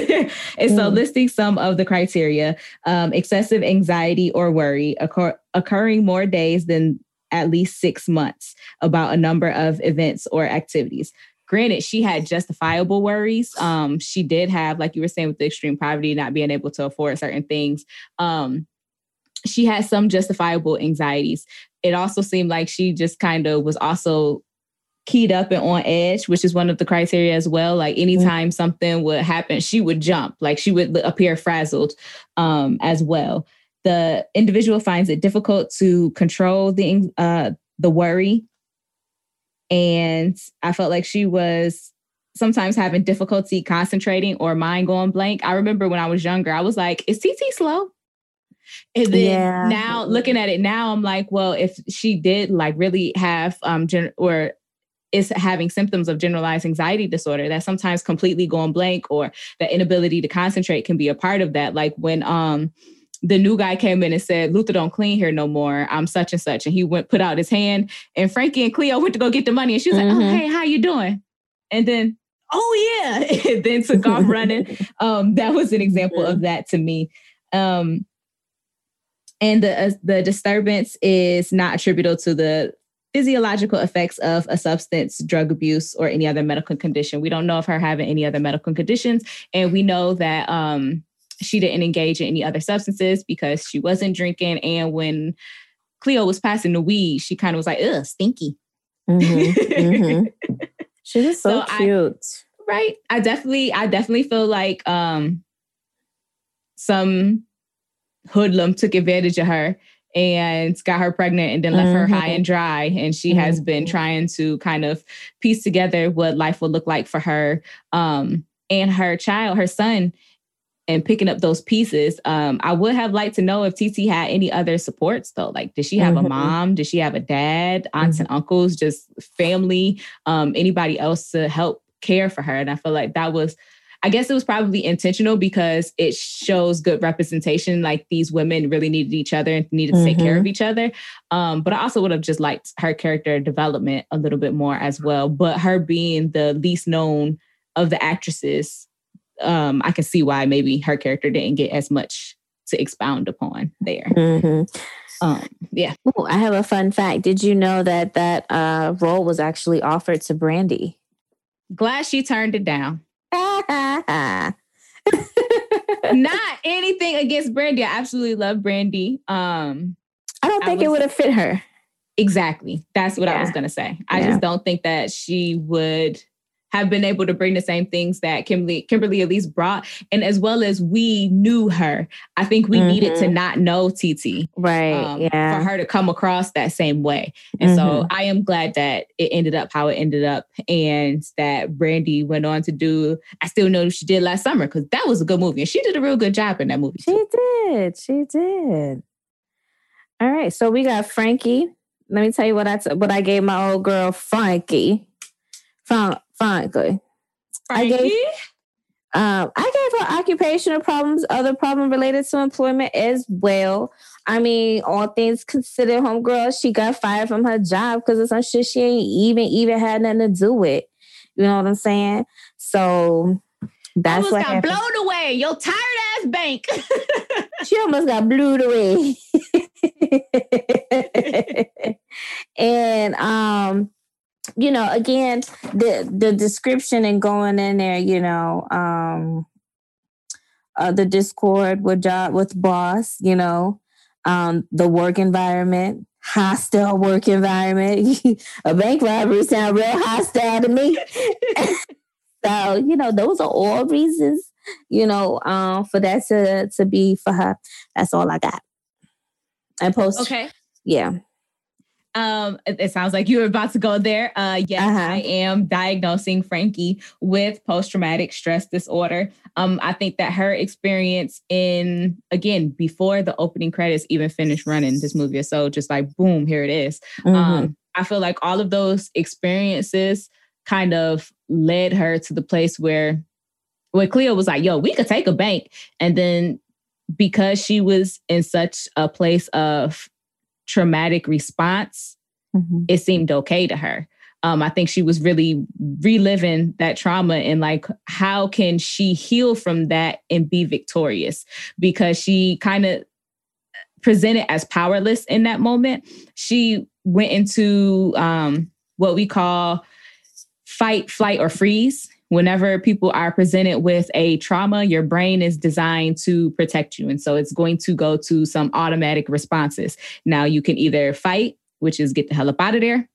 and mm. so listing some of the criteria, um, excessive anxiety or worry occur- occurring more days than at least six months about a number of events or activities. Granted, she had justifiable worries. Um, she did have, like you were saying, with the extreme poverty, not being able to afford certain things. Um, she had some justifiable anxieties. It also seemed like she just kind of was also keyed up and on edge, which is one of the criteria as well. Like anytime mm-hmm. something would happen, she would jump, like she would appear frazzled um, as well the individual finds it difficult to control the uh, the worry, and I felt like she was sometimes having difficulty concentrating or mind going blank. I remember when I was younger, I was like, "Is TT slow?" And then yeah. now looking at it now, I'm like, well, if she did like really have um gen- or is having symptoms of generalized anxiety disorder that sometimes completely going blank or the inability to concentrate can be a part of that. Like when um the new guy came in and said, Luther don't clean here no more. I'm such and such. And he went, put out his hand and Frankie and Cleo went to go get the money. And she was mm-hmm. like, oh, hey, how you doing? And then, oh yeah. (laughs) and then took off running. (laughs) Um, that was an example of that to me. Um, and the, uh, the disturbance is not attributable to the physiological effects of a substance, drug abuse, or any other medical condition. We don't know of her having any other medical conditions. And we know that um, she didn't engage in any other substances because she wasn't drinking. And when Cleo was passing the weed, she kind of was like, ugh, stinky. Mm-hmm, mm-hmm. (laughs) She was so, so cute. I, right. I definitely, I definitely feel like um some hoodlum took advantage of her and got her pregnant and then left mm-hmm. her high and dry. And she mm-hmm. has been trying to kind of piece together what life would look like for her. Um, and her child, her son, and picking up those pieces. Um, I would have liked to know if TT had any other supports though. Like, did she have mm-hmm. a mom? Did she have a dad, aunts mm-hmm. and uncles, just family, um, anybody else to help care for her? And I feel like that was, I guess it was probably intentional because it shows good representation. Like these women really needed each other and needed to mm-hmm. take care of mm-hmm. each other. Um, but I also would have just liked her character development a little bit more as well. But her being the least known of the actresses um, I can see why maybe her character didn't get as much to expound upon there. Mm-hmm. Um, yeah. Ooh, I have a fun fact. Did you know that that uh, role was actually offered to Brandy? Glad she turned it down. (laughs) Not anything against Brandy. I absolutely love Brandy. Um, I don't think I was, it would have fit her. Exactly. That's what yeah. I was gonna say. I yeah. just don't think that she would have been able to bring the same things that Kimberly Kimberly Elise brought, and as well as we knew her, I think we needed to Mhm. not know TT Right. um, yeah. for her to come across that same way. And so Mhm. I am glad that it ended up how it ended up, and that Brandy went on to do. I still know she did last summer because that was a good movie, and she did a real good job in that movie. She too. did. She did. All right. So we got Frankie. Let me tell you what I t- what I gave my old girl Frankie. Fran- Frankie. I gave- Um, I gave her occupational problems, other problem related to employment as well. I mean, all things considered, homegirl, she got fired from her job because of some shit she ain't even even had nothing to do with. You know what I'm saying? So that's almost what got happened. blown away. Your tired ass bank. (laughs) She almost got blew away. (laughs) and um, you know, again, the the description and going in there, you know, um uh, the discord with job with boss, you know, um, the work environment, hostile work environment. (laughs) A bank robbery sound real hostile to me. (laughs) so, you know, those are all reasons you know, um, for that to to be for her. That's all I got. I post, okay. yeah, Um, it, it sounds like you were about to go there. Uh, yes, Uh-huh. I am diagnosing Frankie with post-traumatic stress disorder. Um, I think that her experience in again before the opening credits even finished running this movie is so just like boom, here it is. Mhm. Um, I feel like all of those experiences kind of led her to the place where where Cleo was like, yo, we could take a bank. And then because she was in such a place of traumatic response, Mhm. it seemed okay to her. Um, I think she was really reliving that trauma and like, how can she heal from that and be victorious? Because she kind of presented as powerless in that moment. She went into um, what we call fight, flight, or freeze. Whenever people are presented with a trauma, your brain is designed to protect you. And so it's going to go to some automatic responses. Now, you can either fight, which is get the hell up out of there.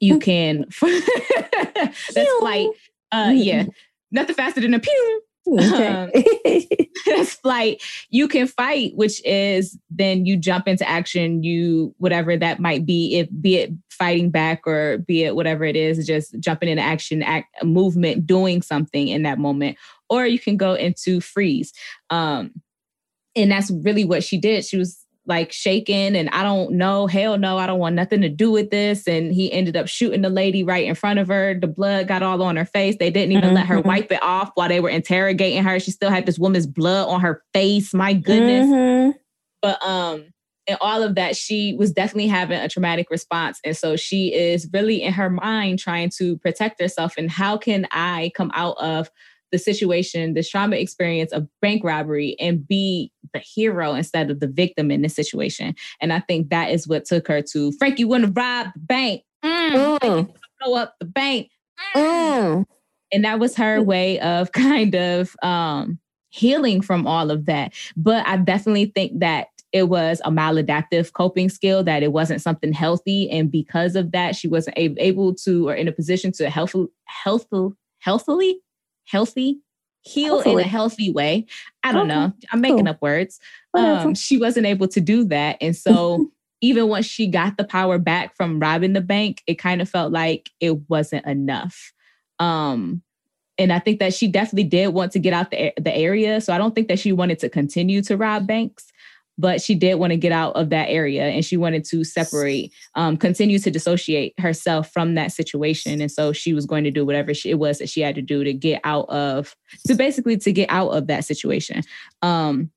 You mm. can, (laughs) that's flight. Uh, mm-hmm. yeah, nothing faster than a pew. Okay. Um, (laughs) that's flight. You can fight, which is then you jump into action. You whatever that might be, if be it fighting back or be it whatever it is, just jumping into action, act movement, doing something in that moment. Or you can go into freeze. Um, and that's really what she did. She was like shaking and I don't know, hell no, I don't want nothing to do with this. And he ended up shooting the lady right in front of her. The blood got all on her face. They didn't even let her Mhm. wipe it off while they were interrogating her. She still had this woman's blood on her face. My goodness. Mhm. But um and all of that, she was definitely having a traumatic response. And so she is really in her mind trying to protect herself. And how can I come out of the situation, this trauma experience of bank robbery and be the hero instead of the victim in this situation? And I think that is what took her to Frank, you want to rob the bank. Mm, Mm. blow up the bank. Mm Mm. and that was her way of (laughs) kind of um healing from all of that but i definitely think that it was a maladaptive coping skill that it wasn't something healthy and because of that she wasn't able to or in a position to health, healthful healthily healthy heal in a healthy way. I don't know. I'm making cool. up words. Um, she wasn't able to do that and so (laughs) even once she got the power back from robbing the bank it kind of felt like it wasn't enough. Um and i think that she definitely did want to get out the, the area so i don't think that she wanted to continue to rob banks but she did want to get out of that area and she wanted to separate um, continue to dissociate herself from that situation and so she was going to do whatever she, it was that she had to do to get out of to basically to get out of that situation. Um,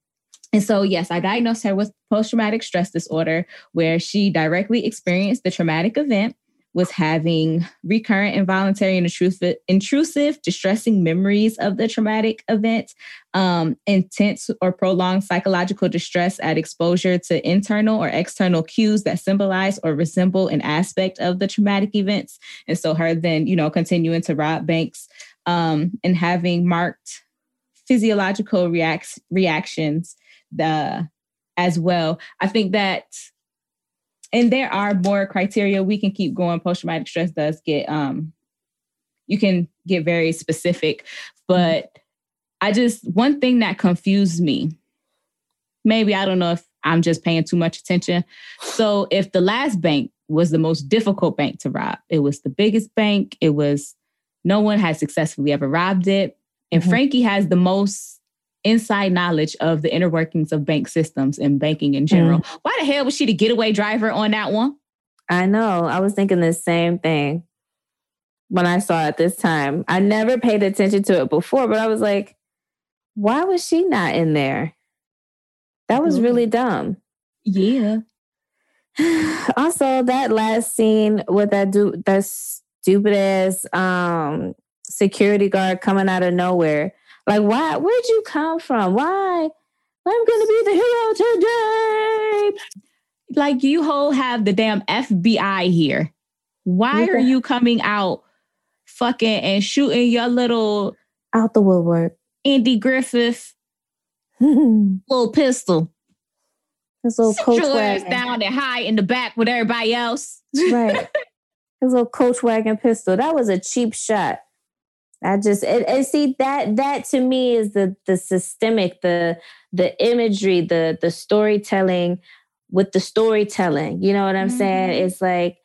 and so, yes, I diagnosed her with post traumatic stress disorder, where she directly experienced the traumatic event, was having recurrent involuntary and intrusive, intrusive distressing memories of the traumatic event, um, intense or prolonged psychological distress at exposure to internal or external cues that symbolize or resemble an aspect of the traumatic events. And so, her then, you know, continuing to rob banks um, and having marked physiological reacts reactions the as well. I think that and there are more criteria we can keep going. Post traumatic stress does get um you can get very specific. But I just one thing that confused me, maybe I don't know if I'm just paying too much attention. So if the last bank was the most difficult bank to rob, it was the biggest bank, it was no one had successfully ever robbed it. And Mhm. Frankie has the most inside knowledge of the inner workings of bank systems and banking in general. Why the hell was she the getaway driver on that one? I know. I was thinking the same thing when I saw it this time. I never paid attention to it before, but I was like, why was she not in there? That was Mhm. really dumb. Yeah. (sighs) also, that last scene with that du- that stupid ass um security guard coming out of nowhere. Like, why? Where'd you come from? Why? I'm gonna be the hero today. Like you whole have the damn FBI here. Why are you coming out fucking and shooting your little Out the woodwork. Andy Griffith (laughs) little pistol? His little Sit coach your ass wagon. down and high in the back with everybody else. right. (laughs) His little coach wagon pistol. That was a cheap shot. I just and, and see that that to me is the the systemic, the the imagery, the the storytelling with the storytelling. You know what I'm saying? Mhm. It's like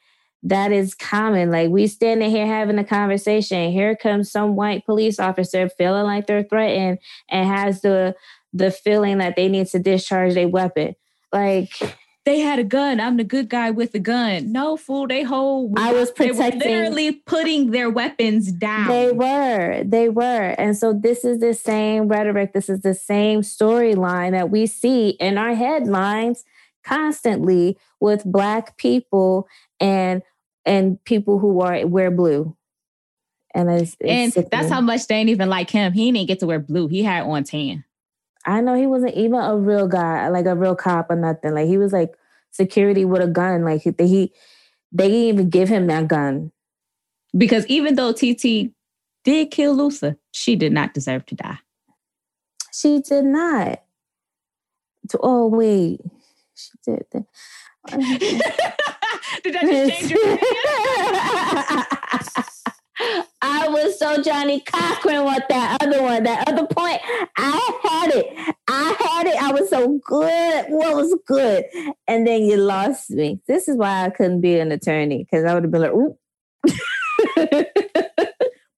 that is common. Like we standing here having a conversation. Here comes some white police officer feeling like they're threatened and has the the feeling that they need to discharge their weapon. Like they had a gun. I'm the good guy with the gun. No fool, they whole I was protecting. they were literally putting their weapons down. They were, they were. And so this is the same rhetoric, this is the same storyline that we see in our headlines constantly with black people and and people who are wear blue. And it's, it's and that's how much they ain't even like him. He didn't get to wear blue. He had on tan. I know he wasn't even a real guy, like a real cop or nothing. Like he was like security with a gun. Like he, he they didn't even give him that gun. Because even though TT did kill Luther, she did not deserve to die. She did not. Oh wait, she did. (laughs) did that just change your (laughs) opinion? (laughs) I was so Johnnie Cochran with that other one, that other point. I had it. I had it. I was so good. What was good? And then you lost me. This is why I couldn't be an attorney because I would have been like, ooh.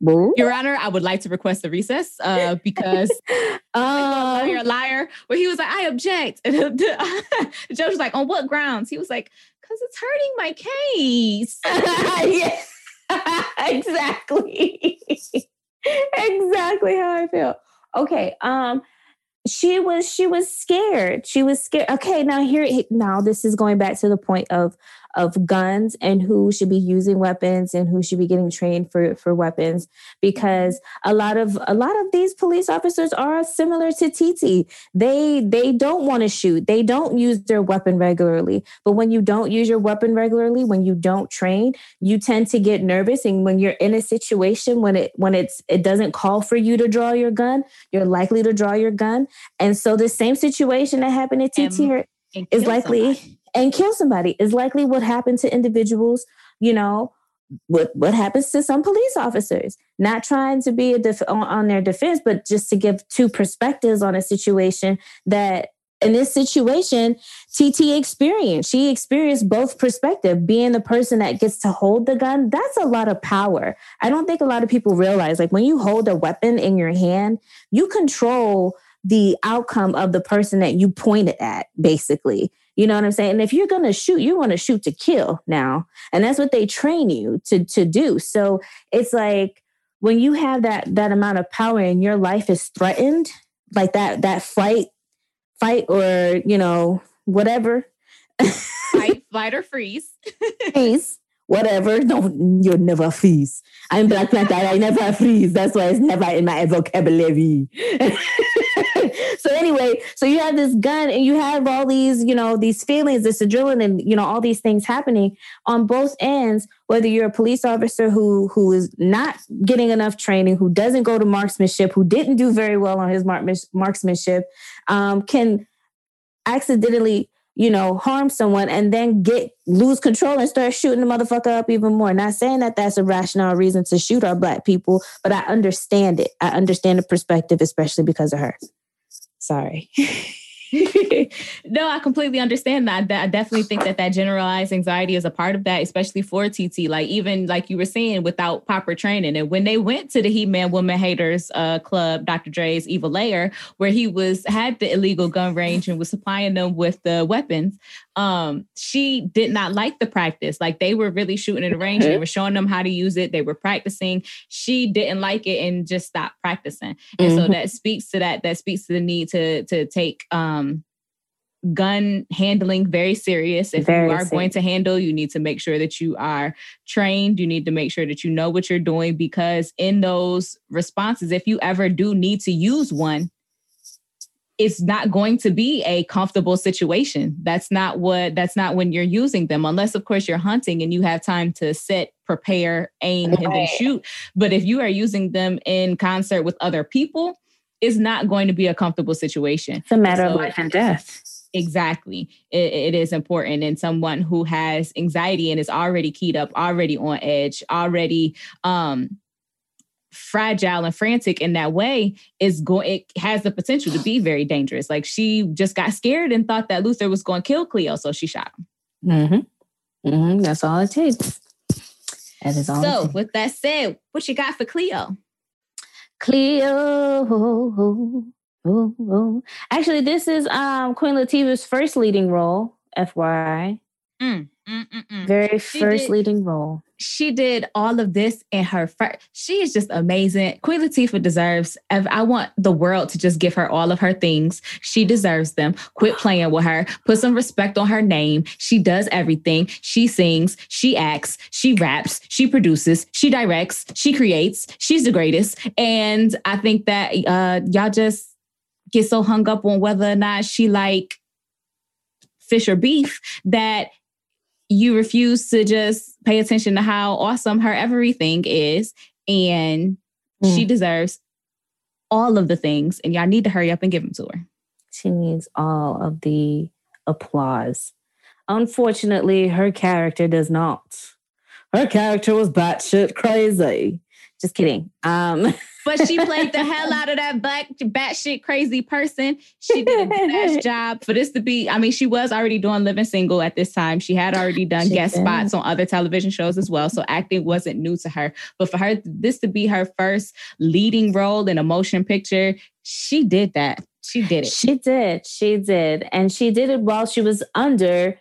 (laughs) Your Honor, I would like to request a recess uh, because (laughs) Um, you're a liar. Where he was like, I object. (laughs) And the, judge was like, on what grounds? He was like, because it's hurting my case. yeah. (laughs) exactly. exactly how I feel. Okay. Um she was she was scared. She was scared. Okay, now here now this is going back to the point of of guns and who should be using weapons and who should be getting trained for for weapons because a lot of a lot of these police officers are similar to TT. They they don't want to shoot. They don't use their weapon regularly. But when you don't use your weapon regularly, when you don't train, you tend to get nervous and when you're in a situation when it when it's it doesn't call for you to draw your gun, you're likely to draw your gun. And so the same situation that happened to TT And- and is likely somebody. And kill somebody is likely what happened to individuals you know what what happens to some police officers. Not trying to be def- on, on their defense but just to give two perspectives on a situation that in this situation tt experienced. She experienced both perspective being the person that gets to hold the gun that's a lot of power. I don't think a lot of people realize like when you hold a weapon in your hand you control the outcome of the person that you pointed at basically you know what I'm saying? And if you're gonna shoot, you want to shoot to kill now. And that's what they train you to to do. So it's like when you have that that amount of power and your life is threatened, like that that fight, fight or you know, whatever. Fight, flight, or freeze. (laughs) freeze, whatever. No, you'll never freeze. I'm Black Panther. I never freeze. That's why it's never in my vocabulary. (laughs) so anyway, so you have this gun and you have all these, you know, these feelings, this adrenaline, you know, all these things happening on both ends. Whether you're a police officer who who is not getting enough training, who doesn't go to marksmanship, who didn't do very well on his marksmanship, um, can accidentally you know, harm someone and then get lose control and start shooting the motherfucker up even more. Not saying that that's a rational reason to shoot our black people, but I understand it. I understand the perspective, especially because of her. Sorry. (laughs) (laughs) no, I completely understand that. I definitely think that that generalized anxiety is a part of that, especially for TT. Like even like you were saying, without proper training. And when they went to the He Man Woman Haters uh, Club, Dr. Dre's Evil Layer, where he was had the illegal gun range and was supplying them with the weapons, um, she did not like the practice. Like they were really shooting in the range. They were showing them how to use it. They were practicing. She didn't like it and just stopped practicing. And mm-hmm. so that speaks to that. That speaks to the need to to take um gun handling very serious. If very you are serious. going to handle, you need to make sure that you are trained. You need to make sure that you know what you're doing because in those responses, if you ever do need to use one, it's not going to be a comfortable situation. That's not what that's not when you're using them, unless of course you're hunting and you have time to sit, prepare, aim, right. and then shoot. But if you are using them in concert with other people, it's not going to be a comfortable situation. It's a matter so, of life and death. Exactly. It, it is important. And someone who has anxiety and is already keyed up, already on edge, already um fragile and frantic in that way is going it has the potential to be very dangerous. Like she just got scared and thought that Luther was going to kill Cleo, so she shot him. Mm-hmm. Mm-hmm. That's all it takes. That is all. So, with that said, what you got for Cleo? Cleo. Oh, oh. Actually, this is um Queen Latifah's first leading role, FYI. Mm, mm, mm, mm. Very she first did, leading role. She did all of this in her first. She is just amazing. Queen Latifah deserves. I want the world to just give her all of her things. She deserves them. Quit playing with her. Put some respect on her name. She does everything. She sings. She acts. She raps. She produces. She directs. She creates. She's the greatest. And I think that uh, y'all just get so hung up on whether or not she like fish or beef that you refuse to just pay attention to how awesome her everything is and mm. she deserves all of the things and y'all need to hurry up and give them to her. She needs all of the applause. Unfortunately her character does not. Her character was batshit crazy just kidding um but she played the (laughs) hell out of that black batshit crazy person. She did a good (laughs) job for this to be. I mean, she was already doing Living Single at this time. She had already done she guest did. spots on other television shows as well. So acting wasn't new to her. But for her, this to be her first leading role in a motion picture, she did that. She did it. She did. She did. And she did it while she was under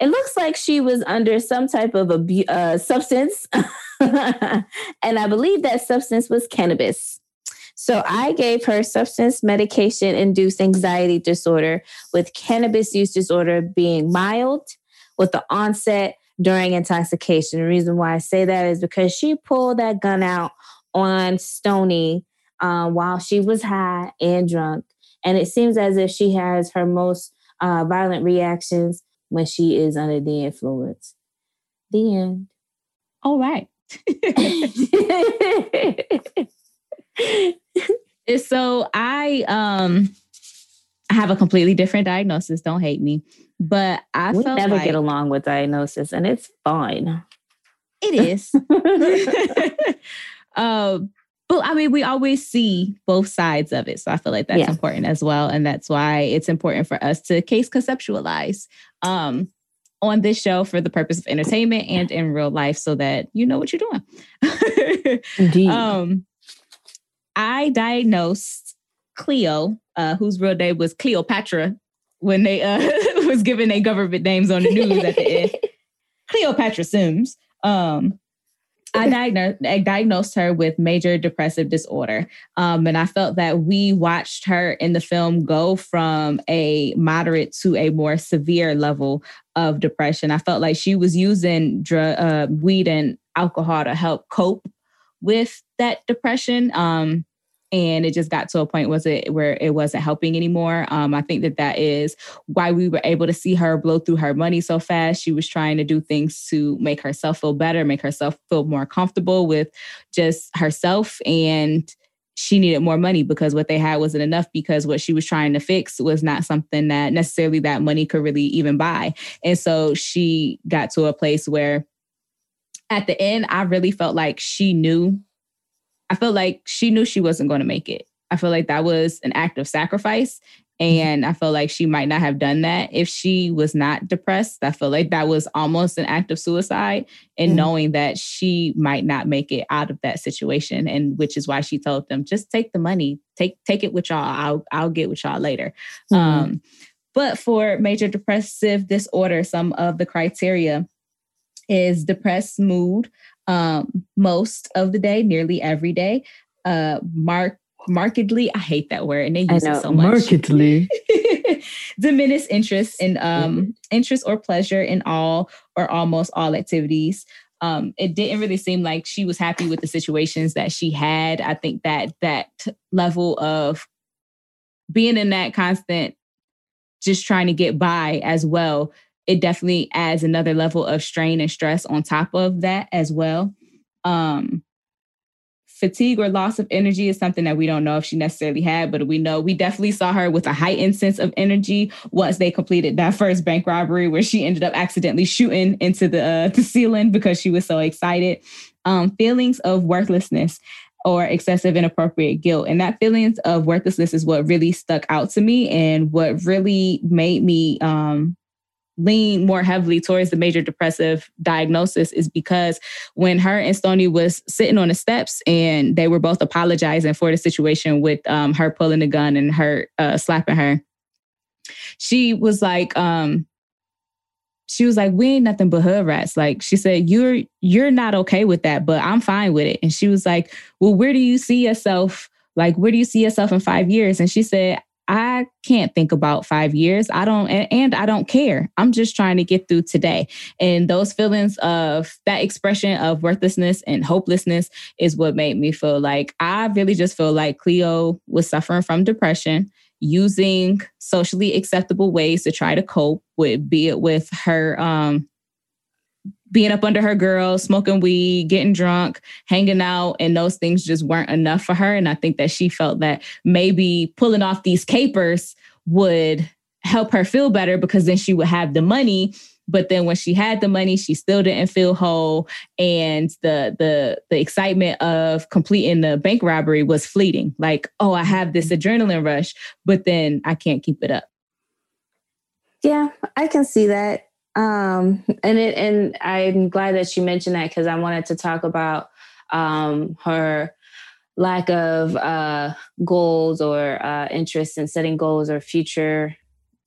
it looks like she was under some type of a uh, substance. (laughs) and I believe that substance was cannabis. So I gave her substance medication induced anxiety disorder with cannabis use disorder being mild with the onset during intoxication. The reason why I say that is because she pulled that gun out on Stony uh, while she was high and drunk. And it seems as if she has her most uh, violent reactions when she is under the influence. The end. All right. (laughs) so I um have a completely different diagnosis. Don't hate me, but I we never like, get along with diagnosis, and it's fine. It is. (laughs) uh, but I mean, we always see both sides of it, so I feel like that's yeah. important as well, and that's why it's important for us to case conceptualize um, on this show for the purpose of entertainment and in real life so that you know what you're doing. (laughs) Indeed. Um, I diagnosed Cleo, uh, whose real name was Cleopatra, when they uh, (laughs) was given their government names on the news at the end. (laughs) Cleopatra Sims. Um, I diagnosed, I diagnosed her with major depressive disorder. Um, and I felt that we watched her in the film go from a moderate to a more severe level of depression. I felt like she was using drug, uh, weed and alcohol to help cope with that depression. Um, and it just got to a point was it where it wasn't helping anymore um, i think that that is why we were able to see her blow through her money so fast she was trying to do things to make herself feel better make herself feel more comfortable with just herself and she needed more money because what they had wasn't enough because what she was trying to fix was not something that necessarily that money could really even buy. And so she got to a place where at the end, I really felt like she knew. I felt like she knew she wasn't going to make it. I feel like that was an act of sacrifice. And I feel like she might not have done that if she was not depressed. I feel like that was almost an act of suicide and mm-hmm. knowing that she might not make it out of that situation. And which is why she told them, just take the money, take take it with y'all. I'll I'll get with y'all later. Mm-hmm. Um, but for major depressive disorder, some of the criteria is depressed mood um, most of the day, nearly every day. Uh, mark markedly i hate that word and they use it so much. Markedly. (laughs) Diminish interest in um mm-hmm. interest or pleasure in all or almost all activities. Um it didn't really seem like she was happy with the situations that she had. I think that that level of being in that constant just trying to get by as well it definitely adds another level of strain and stress on top of that as well um fatigue or loss of energy is something that we don't know if she necessarily had, but we know we definitely saw her with a heightened sense of energy once they completed that first bank robbery where she ended up accidentally shooting into the uh, the ceiling because she was so excited. Um, feelings of worthlessness or excessive inappropriate guilt. And that feelings of worthlessness is what really stuck out to me and what really made me um, lean more heavily towards the major depressive diagnosis is because when her and Stony was sitting on the steps and they were both apologizing for the situation with um, her pulling the gun and her uh, slapping her, she was like, um, she was like, "We ain't nothing but hood rats." Like she said, "You're you're not okay with that, but I'm fine with it." And she was like, "Well, where do you see yourself?" Like, where do you see yourself in five years? And she said, I can't think about five years. I don't, and, I don't care. I'm just trying to get through today. And those feelings of that expression of worthlessness and hopelessness is what made me feel like I really just feel like Cleo was suffering from depression, using socially acceptable ways to try to cope with, be it with her, um, being up under her girl, smoking weed, getting drunk, hanging out, and those things just weren't enough for her. And I think that she felt that maybe pulling off these capers would help her feel better because then she would have the money. But then when she had the money, she still didn't feel whole. And the the the excitement of completing the bank robbery was fleeting. Like, oh, I have this adrenaline rush, but then I can't keep it up. Yeah, I can see that. Um, and it, and I'm glad that you mentioned that because I wanted to talk about um, her lack of uh, goals or uh, interest in setting goals or future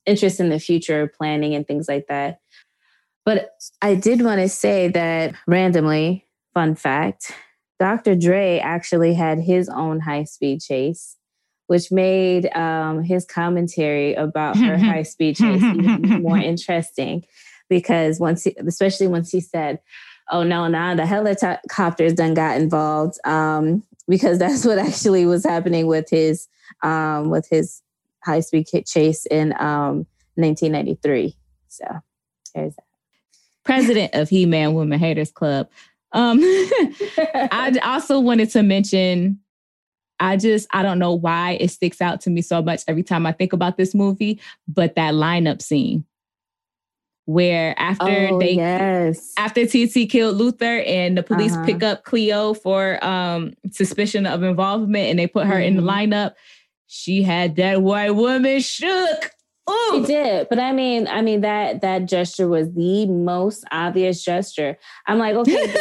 interest in the future planning and things like that. But I did want to say that randomly, fun fact, Dr. Dre actually had his own high speed chase, which made um, his commentary about her (laughs) high speed chase even more (laughs) interesting because once, he, especially once he said, "Oh no, now the helicopters done got involved," um, because (laughs) that's what actually was happening with his um, with his high speed chase in um, 1993. So there's that. President of He Man Women Haters Club. Um, (laughs) I also wanted to mention I just I don't know why it sticks out to me so much every time I think about this movie, but that lineup scene where after oh, they yes. after TT killed Luther and the police uh-huh. pick up Cleo for um suspicion of involvement and they put her mm-hmm. in the mm-hmm. lineup, she had that white woman shook. Ooh. She did, but I mean, I mean that that gesture was the most obvious gesture. I'm like, okay, (laughs)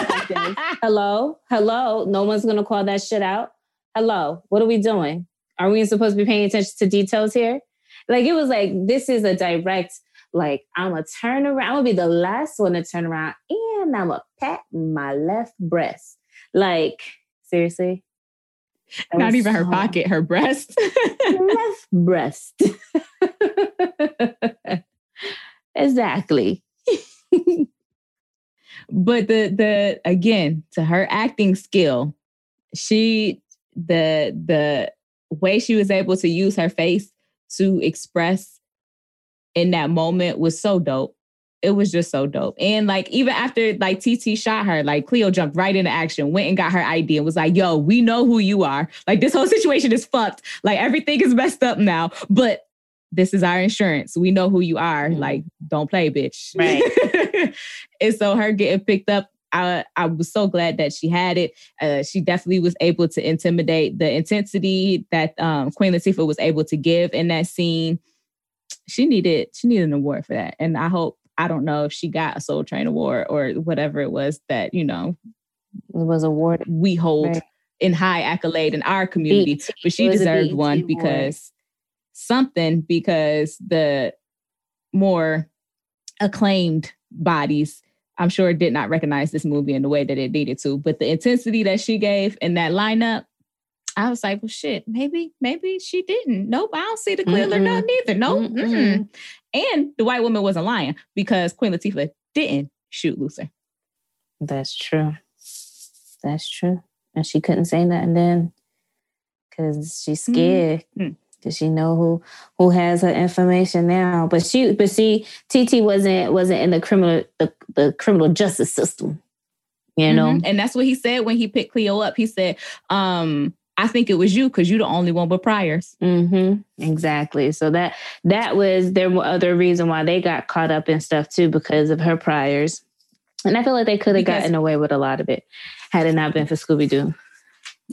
hello, hello, no one's gonna call that shit out. Hello, what are we doing? Are we supposed to be paying attention to details here? Like it was like this is a direct like I'm gonna turn around. I'm gonna be the last one to turn around, and I'm gonna pat my left breast. Like seriously. Not even so her pocket, her breast. (laughs) left breast. (laughs) exactly. (laughs) but the the again to her acting skill, she the the way she was able to use her face to express in that moment was so dope. it was just so dope. And like even after like TT shot her, like Cleo jumped right into action, went and got her ID and was like, "Yo, we know who you are. Like this whole (laughs) situation is fucked. Like everything is messed up now, but this is our insurance. We know who you are. Mhm. Like don't play, bitch." Right. (laughs) and so her getting picked up. I, I was so glad that she had it. Uh, she definitely was able to intimidate the intensity that um, Queen Latifah was able to give in that scene. She needed she needed an award for that, and I hope I don't know if she got a Soul Train award or whatever it was that you know It was awarded. we hold Right. in high accolade in our community, BET. but she It was a deserved one award. because something because the more acclaimed bodies I'm sure did not recognize this movie in the way that it needed to, but the intensity that she gave in that lineup, I was like, well, shit, maybe, maybe she didn't. Nope, I don't see the clear none either. Nope. Mm-mm. And the white woman wasn't lying because Queen Latifah didn't shoot Luther. That's true. That's true. And she couldn't say nothing then because she's scared. Mm. Does she know who who has her information now? But she, but see, TT wasn't wasn't in the criminal the, the criminal justice system. You know, Mhm. And that's what he said when he picked Cleo up. He said, um, I think it was you because you're the only one with priors. hmm Exactly. So that that was their other reason why they got caught up in stuff too because of her priors, and I feel like they could have gotten away with a lot of it had it not been for Scooby Doo.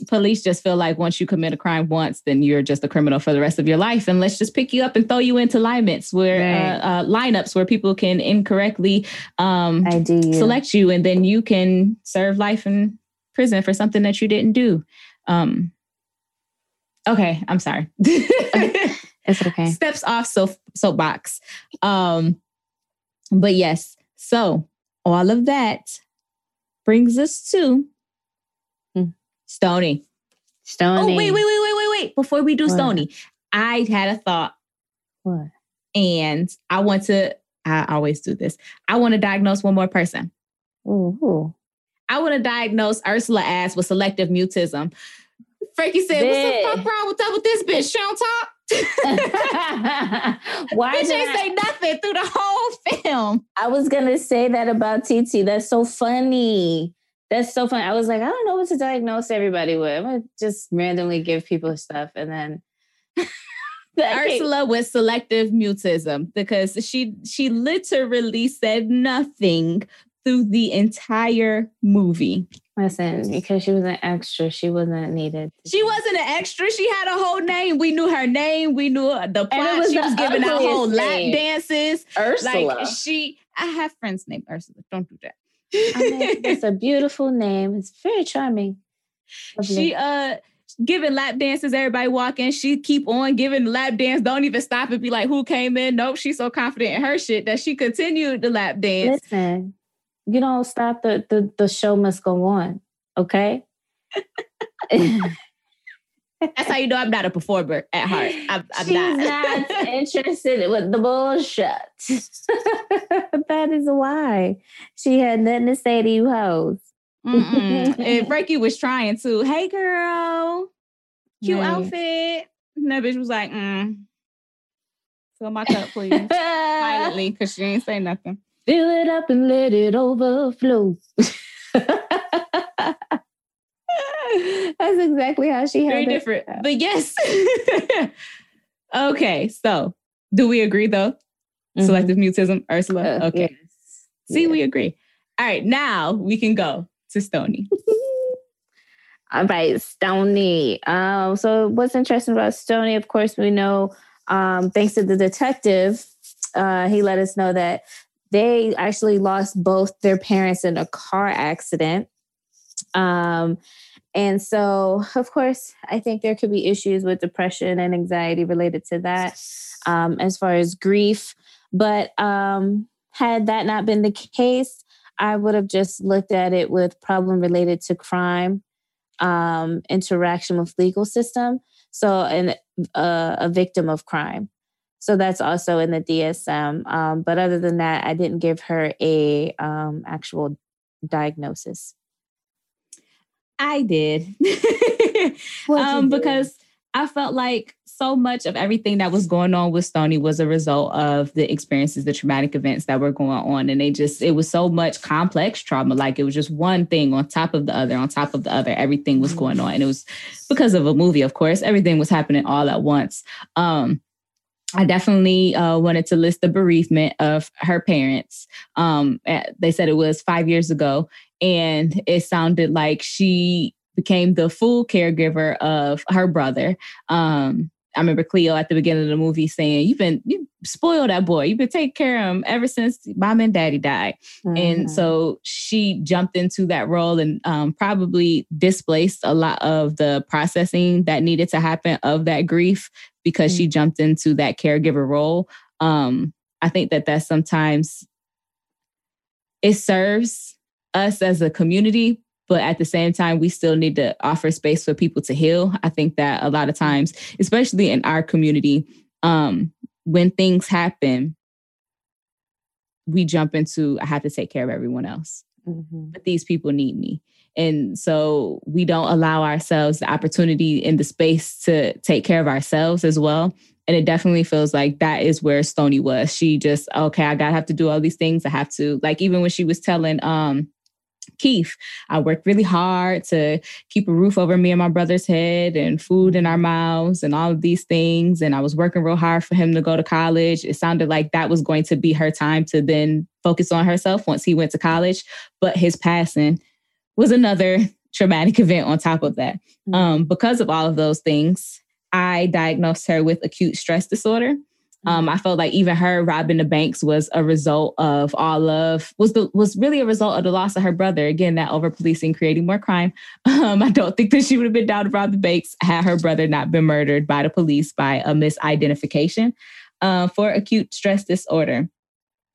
Police just feel like once you commit a crime once, then you're just a criminal for the rest of your life. And let's just pick you up and throw you into lineups where Right. uh, uh, lineups where people can incorrectly um. You. select you, and then you can serve life in prison for something that you didn't do. Um, okay, I'm sorry. It's okay. steps off so soapbox. Um, but yes, so all of that brings us to Hmm. Stony. Stony. Oh, wait, wait, wait, wait, wait, wait. Before we do What? Stony, I had a thought What? and I want to, I always do this. I want to diagnose one more person. Ooh. I want to diagnose Ursula as with selective mutism. Frankie said, What's the fuck wrong with up with this bitch? She don't talk. (laughs) Why Bitch did ain't I, say nothing through the whole film. I was gonna say that about TT. That's so funny. That's so funny. I was like, I don't know what to diagnose everybody with. I'm gonna just randomly give people stuff and then (laughs) Ursula with selective mutism because she she literally said nothing through the entire movie. Listen, because she was an extra, she wasn't needed. She wasn't an extra. She had a whole name. We knew her name. We knew the plot. was she was giving out whole ugliest lap dances. Ursula. Like she, I have friends named Ursula. Don't do that. I mean, it's a beautiful name. It's very charming. Lovely. she uh giving lap dances. Everybody walking. She keep on giving lap dance. Don't even stop and be like, "Who came in?" Nope. She's so confident in her shit that she continued the lap dance. Listen, you don't stop the the, the show must go on. Okay. That's how you know I'm not a performer at heart. I'm, I'm She's not. not (laughs) interested with the bullshit. (laughs) that is why she had nothing to say to you hoes. (laughs) And Frankie was trying to. Hey, girl, cute Right. outfit. And that bitch was like, mm. "Fill my cup, please." Silently, because she ain't say nothing. Fill it up and let it overflow. That's exactly how she Very had it. different, but yes. (laughs) okay, so do we agree though? Mhm. Selective mutism, Ursula. Uh, okay, yes. see, we agree. All right, now we can go to Stony. (laughs) All right, Stony. Um, so what's interesting about Stony, of course, we know, um, thanks to the detective, uh, he let us know that they actually lost both their parents in a car accident. Um, and so, of course, I think there could be issues with depression and anxiety related to that, um, as far as grief. But um, had that not been the case, I would have just looked at it with problem related to crime um, interaction with legal system. So, an uh, a victim of crime. So that's also in the DSM. Um, but other than that, I didn't give her a um, actual diagnosis. I did. (laughs) Um, because I felt like so much of everything that was going on with Stony was a result of the experiences, the traumatic events that were going on. And they just, it was so much complex trauma. Like it was just one thing on top of the other, on top of the other. Everything was going on. And it was because of a movie, of course, everything was happening all at once. Um, I definitely uh, wanted to list the bereavement of her parents. Um, they said it was five years ago, and it sounded like she became the full caregiver of her brother. Um, I remember Cleo at the beginning of the movie saying, "You've been you spoiled that boy. You've been taking care of him ever since mom and daddy died." Mm-hmm. And so she jumped into that role and um, probably displaced a lot of the processing that needed to happen of that grief because mm-hmm. she jumped into that caregiver role. Um, I think that that sometimes it serves us as a community, but at the same time, we still need to offer space for people to heal. I think that a lot of times, especially in our community, um, when things happen, we jump into I have to take care of everyone else. Mm-hmm. But these people need me. And so we don't allow ourselves the opportunity in the space to take care of ourselves as well. And it definitely feels like that is where Stony was. She just, okay, I gotta have to do all these things. I have to, like, even when she was telling um Keith. I worked really hard to keep a roof over me and my brother's head and food in our mouths and all of these things. And I was working real hard for him to go to college. It sounded like that was going to be her time to then focus on herself once he went to college. But his passing was another traumatic (laughs) event on top of that. Mm-hmm. Um, because of all of those things, I diagnosed her with acute stress disorder. Um, I felt like even her robbing the banks was a result of all of was the was really a result of the loss of her brother. Again, that over policing creating more crime. (laughs) Um, I don't think that she would have been down to rob the banks had her brother not been murdered by the police by a misidentification uh, for acute stress disorder.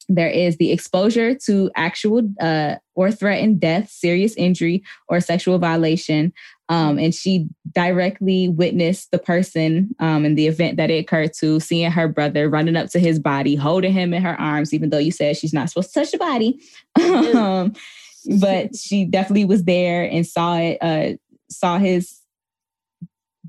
There is the exposure to actual uh, or threatened death, serious injury, or sexual violation. Um, and she directly witnessed the person um, in the event that it occurred to, seeing her brother running up to his body, holding him in her arms, even though you said she's not supposed to touch the body. (laughs) um, but she definitely was there and saw it, uh, saw his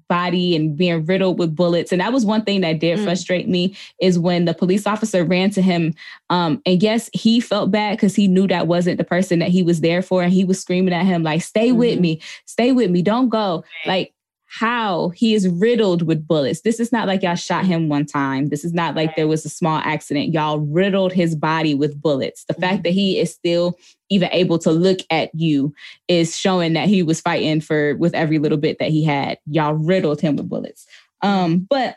body and being riddled with bullets. And that was one thing that did mm. frustrate me is when the police officer ran to him. Um, and yes, he felt bad because he knew that wasn't the person that he was there for. And he was screaming at him, like, stay mm-hmm. with me, stay with me, don't go. Like, how he is riddled with bullets. This is not like y'all shot him one time. This is not like there was a small accident. Y'all riddled his body with bullets. The mm-hmm. fact that he is still even able to look at you is showing that he was fighting for with every little bit that he had. Y'all riddled him with bullets. Um, but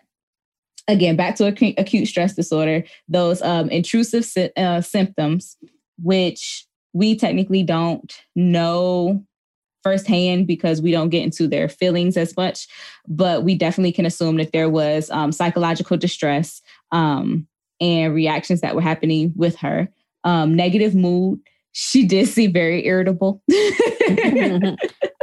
again, back to acute, acute stress disorder, those um, intrusive sy- uh, symptoms, which we technically don't know firsthand because we don't get into their feelings as much, but we definitely can assume that there was um, psychological distress um, and reactions that were happening with her. Um, negative mood. She did seem very irritable. (laughs)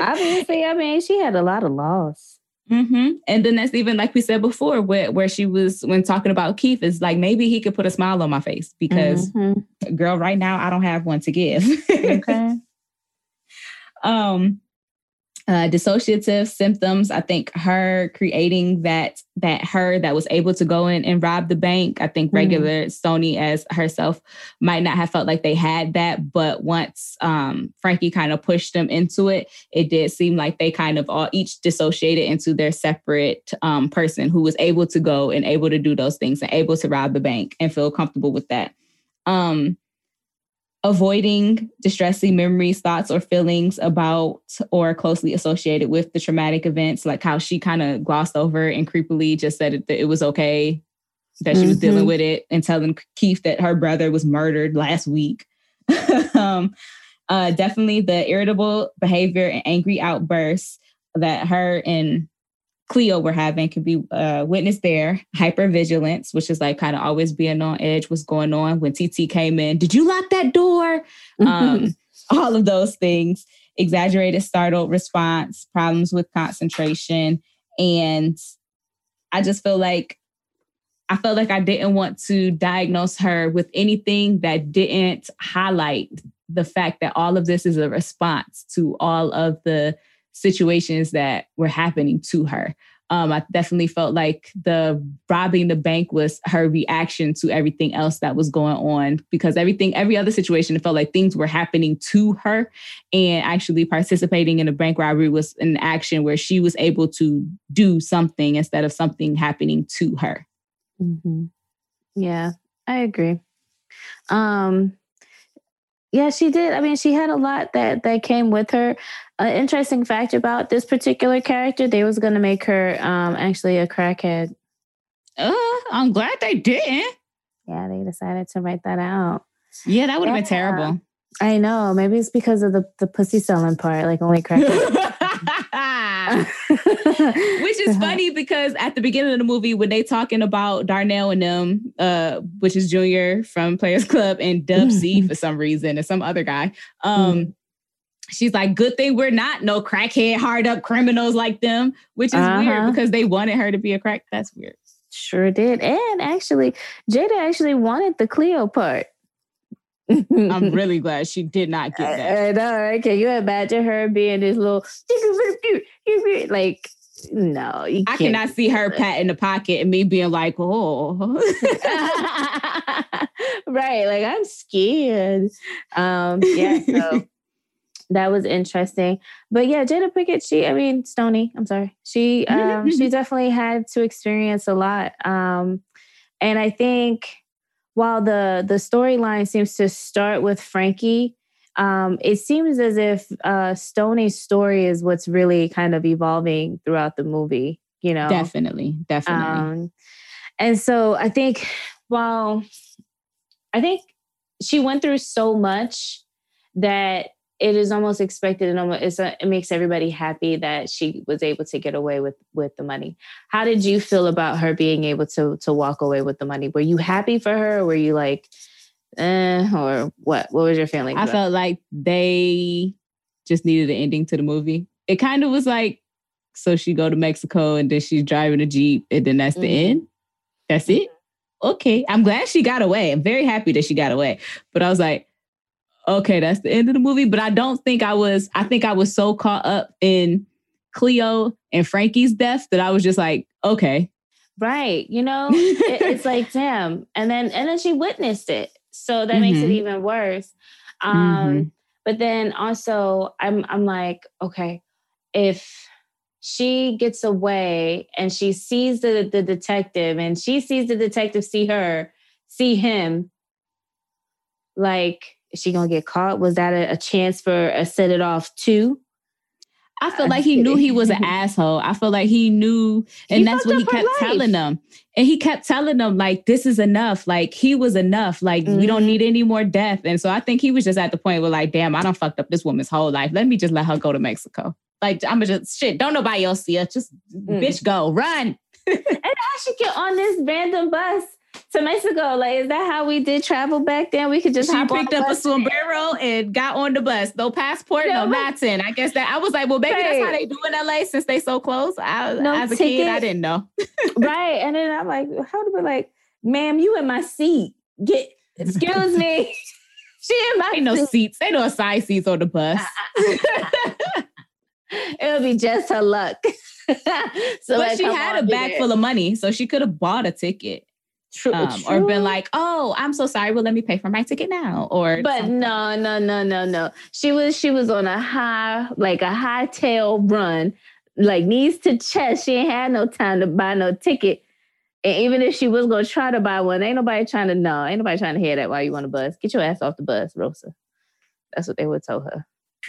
Obviously, I mean, she had a lot of loss. Mm-hmm. And then that's even like we said before, where, where she was when talking about Keith is like maybe he could put a smile on my face because, mm-hmm. girl, right now I don't have one to give. (laughs) okay um uh, dissociative symptoms. I think her creating that that her that was able to go in and rob the bank. I think mm-hmm. regular mm. Stony as herself might not have felt like they had that, but once um, Frankie kind of pushed them into it, it did seem like they kind of all each dissociated into their separate um, person who was able to go and able to do those things and able to rob the bank and feel comfortable with that. Um, avoiding distressing memories, thoughts, or feelings about or closely associated with the traumatic events, like how she kind of glossed over and creepily just said that it was okay that she mm-hmm. was dealing mm-hmm. with it and telling Keith that her brother was murdered last week. (laughs) um, uh, definitely the irritable behavior and angry outbursts that her and Cleo were having can be uh, witnessed there. Hypervigilance, which is like kind of always being on edge, what's going on. When TT came in, did you lock that door? Um, (laughs) all of those things. Exaggerated startled response, problems with concentration. And I just feel like I felt like I didn't want to diagnose her with anything that didn't highlight the fact that all of this is a response to all of the situations that were happening to her. Um, I definitely felt like the robbing the bank was her reaction to everything else that was going on because everything, every other situation, it felt like things were happening to her. And actually participating in a bank robbery was an action where she was able to do something instead of something happening to her. Mm-hmm. Yeah, I agree. Um, yeah, she did. I mean, she had a lot that that came with her. An interesting fact about this particular character, they was going to make her um, actually a crackhead. Uh, I'm glad they didn't. Yeah, they decided to write that out. Yeah, that would have Yeah. been terrible. I know. Maybe it's because of the the pussy selling part. Like only (laughs) crackheads. (laughs) Which is funny because at the beginning of the movie, when they talking about Darnell and them, uh, which is Junior from Players Club and Dub C for some reason, and some other guy, um, she's like, "Good thing we're not no crackhead, hard up criminals like them," which is Uh-huh. weird because they wanted her to be a crack. That's weird. Sure did. And actually, Jada actually wanted the Cleo part. I'm (laughs) really glad she did not get that. I know, right? Can you imagine her being this little like no, you I cannot see her pat in the pocket and me being like, "Oh." (laughs) right, like I'm scared. Um, yeah, so (laughs) that was interesting. But yeah, Jada Pinkett, she, I mean, Stony, I'm sorry. She um she (laughs) definitely had to experience a lot. Um, and I think while the the storyline seems to start with Frankie, um, it seems as if uh Stony's story is what's really kind of evolving throughout the movie, you know. Definitely, definitely. Um, and so I think, well, I think she went through so much that it is almost expected and almost it's a, it makes everybody happy that she was able to get away with with the money. How did you feel about her being able to to walk away with the money? Were you happy for her? Or were you like, eh, or what? What was your feeling? I felt like they just needed an ending to the movie. It kind of was like, so she go to Mexico and then she's driving a Jeep and then that's the Mhm. end. That's it. Okay. I'm glad she got away. I'm very happy that she got away. But I was like, okay, that's the end of the movie. But I don't think I was, I think I was so caught up in Cleo and Frankie's death that I was just like, okay. Right. You know, (laughs) it, it's like, damn. And then and then she witnessed it. So that makes it Mhm. even worse. Um, Mhm. but then also I'm I'm like, okay, if she gets away and she sees the, the detective and she sees the detective see her, see him, like, is she gonna get caught? Was that a, a chance for a set it off too? I feel like he knew he was an (laughs) asshole. I feel like he knew, and He that's what he fucked up her kept life. telling them. And he kept telling them, like, this is enough. Like, he was enough. Like, we don't Mhm. need any more death. And so I think he was just at the point where, like, damn, I don't fucked up this woman's whole life. Let me just let her go to Mexico. Like, I'm just shit. Don't nobody else see her. Just Mm. bitch, go run. (laughs) And I should get on this random bus to Mexico. Like, is that how we did travel back then? We could just she picked up a sombrero and got on the bus. No passport, No, no nothing. I guess that I was like, well, maybe that's how they do in LA since they so close. I, No as a kid, I didn't know. right. And then I'm like, how to be like, ma'am, you in my seat. Get excuse me. (laughs) she in my Ain't no seat. seats. Ain't no side seats on the bus. Uh, uh, uh, It'll be just her luck. (laughs) so but she had a bag there. full of money, so she could have bought a ticket, True, um, or been like, "Oh, I'm so sorry. Well, let me pay for my ticket now." Or, But something. no, no, no, no, no. She was she was on a high, like a high tail run, like knees to chest. She ain't had no time to buy no ticket. And even if she was gonna try to buy one, ain't nobody trying to know. Ain't nobody trying to hear that while you on the bus. Get your ass off the bus, Rosa. That's what they would tell her.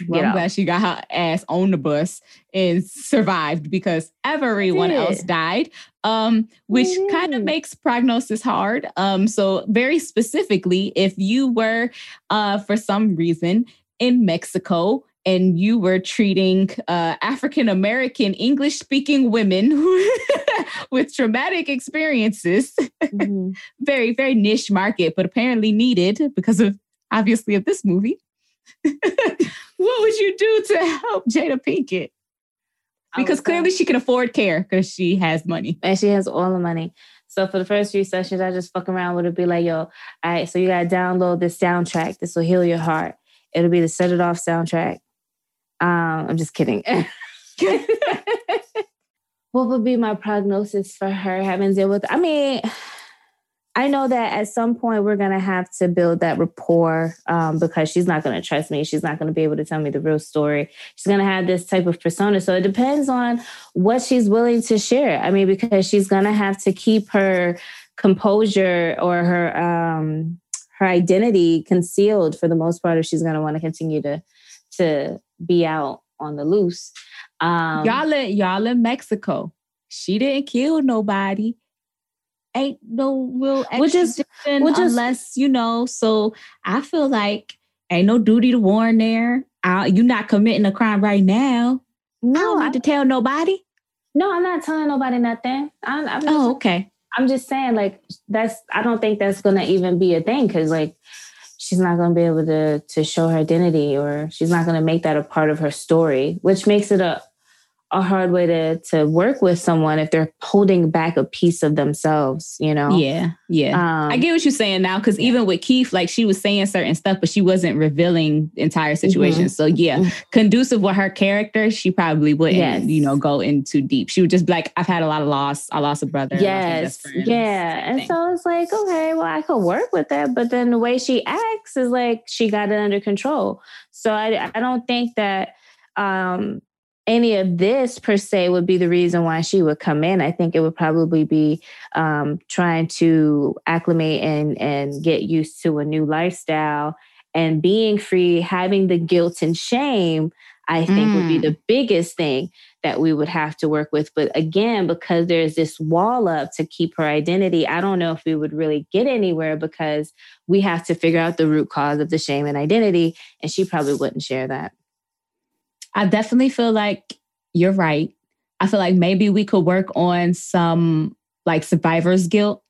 Well, I'm glad she got her ass on the bus and survived because everyone else died, um, which They kind of makes prognosis hard. Um, so very specifically, if you were, uh, for some reason in Mexico and you were treating uh, African American English speaking women (laughs) with traumatic experiences, Mhm. (laughs) very very niche market, but apparently needed because of obviously of this movie. (laughs) what would you do to help Jada Pinkett? Because clearly say- she can afford care because she has money. and she has all the money. So for the first few sessions, I just fuck around with it, be like, yo, all right, so you gotta download this soundtrack. This will heal your heart. It'll be the set it off soundtrack. Um, I'm just kidding. (laughs) (laughs) what would be my prognosis for her having to deal with? I mean, I know that at some point we're gonna have to build that rapport um, because she's not gonna trust me. She's not gonna be able to tell me the real story. She's gonna have this type of persona. So it depends on what she's willing to share. I mean, because she's gonna have to keep her composure or her um, her identity concealed for the most part if she's gonna want to continue to to be out on the loose. Um, y'all in y'all in Mexico. She didn't kill nobody ain't no real Which is- which unless you know. So I feel like ain't no duty to warn there. I, you're not committing a crime right now. I no, don't I, need to tell nobody. no, I'm not telling nobody nothing. I'm, I'm just Oh, okay. I'm just saying, like, that's I don't think that's gonna even be a thing because like she's not gonna be able to to show her identity or she's not gonna make that a part of her story, which makes it a a hard way to to work with someone if they're holding back a piece of themselves, you know? Yeah, yeah. Um, I get what you're saying now, because even with Keith, like she was saying certain stuff, but she wasn't revealing entire situations. So yeah, Mhm. conducive with her character, she probably wouldn't, Yes. you know, go in too deep. She would just be like, I've had a lot of loss. I lost a brother. I lost my Yes, yeah. And so it's like, okay, well, I could work with that. But then the way she acts is like she got it under control. So I, I don't think that um, any of this per se would be the reason why she would come in. I think it would probably be um, trying to acclimate and, and get used to a new lifestyle and being free, having the guilt and shame. I think would be Mm. the biggest thing that we would have to work with. But again, because there's this wall up to keep her identity, I don't know if we would really get anywhere because we have to figure out the root cause of the shame and identity. And she probably wouldn't share that. I definitely feel like you're right. I feel like maybe we could work on some like survivor's guilt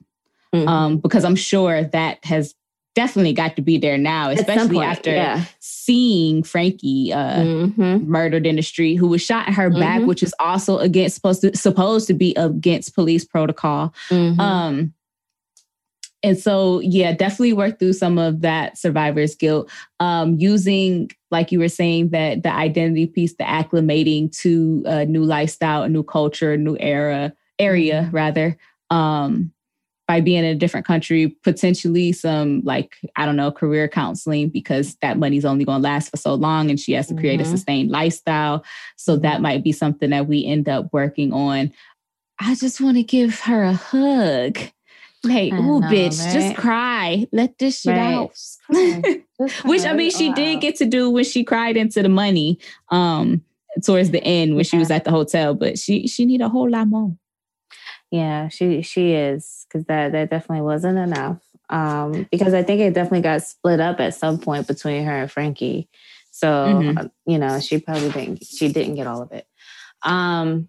Mhm. um, because I'm sure that has definitely got to be there now, especially point, after yeah. seeing Frankie uh, Mhm. murdered in the street, who was shot in her back, Mhm. which is also against supposed to supposed to be against police protocol. Mhm. Um, and so, yeah, definitely work through some of that survivor's guilt. Um, using, like you were saying, that the identity piece, the acclimating to a new lifestyle, a new culture, a new era, area rather. Um, by being in a different country, potentially some like, I don't know, career counseling because that money's only going to last for so long and she has to create a Mhm. sustained lifestyle. So that might be something that we end up working on. I just want to give her a hug. I ooh, know, bitch, right? just cry. Let this shit Right. out. Just cry. (laughs) Just Which I mean, she did get to do when she cried into the money um towards the end when she was at the hotel, but she she need a whole lot more. Yeah, she she is because that that definitely wasn't enough. Um, because I think it definitely got split up at some point between her and Frankie. So Mhm. uh, you know, she probably didn't she didn't get all of it. Um,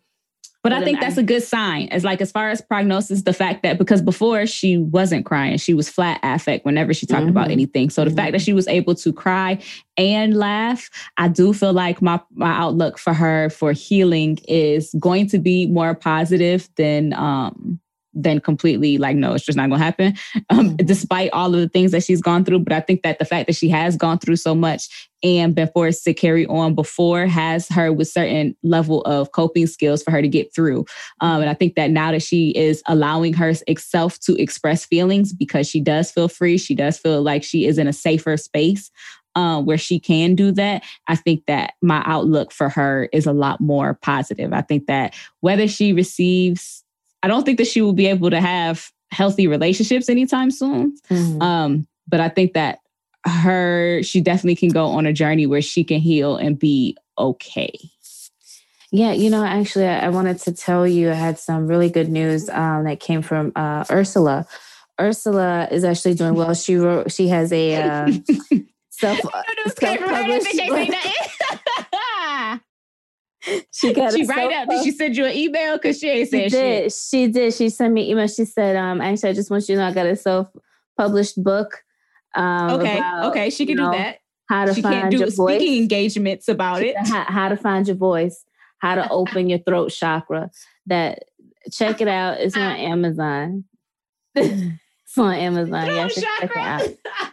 But I think that's a good sign. As like as far as prognosis, the fact that because before she wasn't crying, she was flat affect whenever she talked about Mhm. anything. So the fact that she was able to cry and laugh, I do feel like my my outlook for her for healing is going to be more positive than um than completely like no, it's just not gonna happen. Um, Mhm. despite all of the things that she's gone through. But I think that the fact that she has gone through so much and been forced to carry on before has her with certain level of coping skills for her to get through. Um, and I think that now that she is allowing herself to express feelings because she does feel free, she does feel like she is in a safer space uh, where she can do that. I think that my outlook for her is a lot more positive. I think that whether she receives, I don't think that she will be able to have healthy relationships anytime soon. mhm. Um, but I think that her, she definitely can go on a journey where she can heal and be okay. Yeah, you know, actually, I I wanted to tell you I had some really good news um, that came from uh, Ursula. Ursula is actually doing well. She wrote, she has a uh, self self-published book. (laughs) She got she write up. Did she send you an email? Because she ain't She said shit. did. She did. She sent me an email. She said, um, actually, I just want you to know I got a self-published book. Um, Okay, about, okay, she can do know, that. How to She can't find do your voice. speaking engagements about it. how, how to find your voice, how to open your throat chakra. That check it out. It's on (laughs) Amazon. (laughs) it's on Amazon. Yeah, check it out.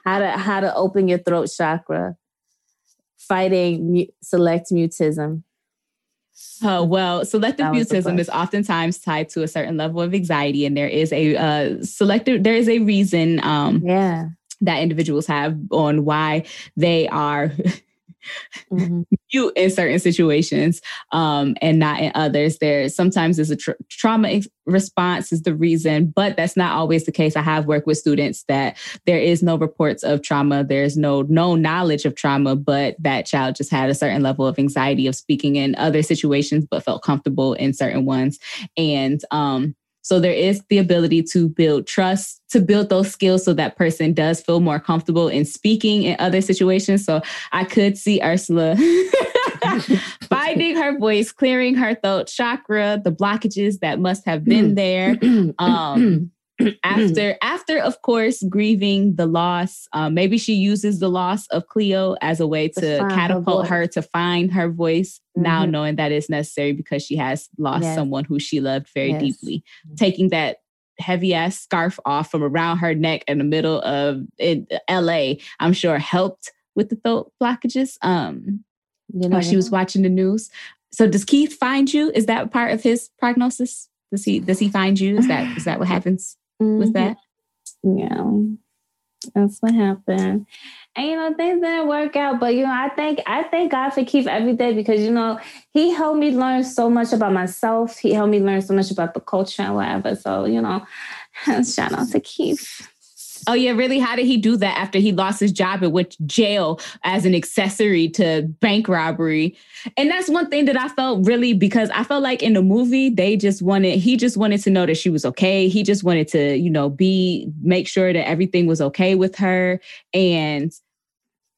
How to how to open your throat chakra. Fighting mu- select mutism. Oh, well, selective That was the mutism is oftentimes tied to a certain level of anxiety, and there is a uh, selective, there is a reason um, Yeah. that individuals have on why they are (laughs) Mhm. mute in certain situations um, and not in others. There sometimes is a tr- trauma ex- response is the reason, but that's not always the case. I have worked with students that there is no reports of trauma, there's no no knowledge of trauma, but that child just had a certain level of anxiety of speaking in other situations, but felt comfortable in certain ones, and um, so there is the ability to build trust, to build those skills so that person does feel more comfortable in speaking in other situations. So I could see Ursula (laughs) finding her voice, clearing her throat chakra, the blockages that must have been there. (clears throat) Um, after after of course grieving the loss um, maybe she uses the loss of cleo as a way To find her catapult her to find her voice now Mhm. knowing that it's necessary because she has lost Yes. someone who she loved very Yes. deeply. Taking that heavy ass scarf off from around her neck in the middle of in la i'm sure helped with the throat blockages um You while she was watching the news. So does keith find you? Is that part of his prognosis? Does he does he find you? Is that is that what happens with Mhm. that Yeah, that's what happened. And you know, things didn't work out, but you know, I think I thank God for Keith every day because you know He helped me learn so much about myself. He helped me learn so much about the culture and whatever. So you know, (laughs) shout out to Keith. Oh yeah, really? How did he do that after he lost his job and went to jail as an accessory to bank robbery? And that's one thing that I felt really because I felt like in the movie they just wanted he just wanted to know that she was okay. He just wanted to, you know, be make sure that everything was okay with her and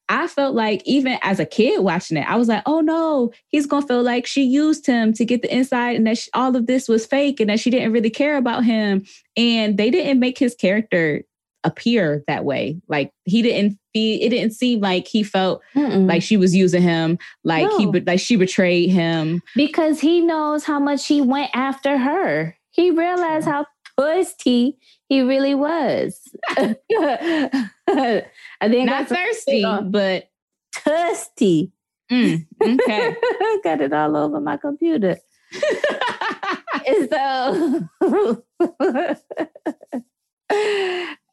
I felt like even as a kid watching it, I was like, oh no, he's gonna feel like she used him to get the inside and that she, all of this was fake and that she didn't really care about him. And they didn't make his character appear that way. Like he didn't feel it didn't seem like he felt Mm-mm. like she was using him, like he No. be- like she betrayed him. because he knows how much he went after her. He realized how thirsty he really was. (laughs) I think Not thirsty, but thirsty. mm, okay. (laughs) Got it all over my computer. (laughs) So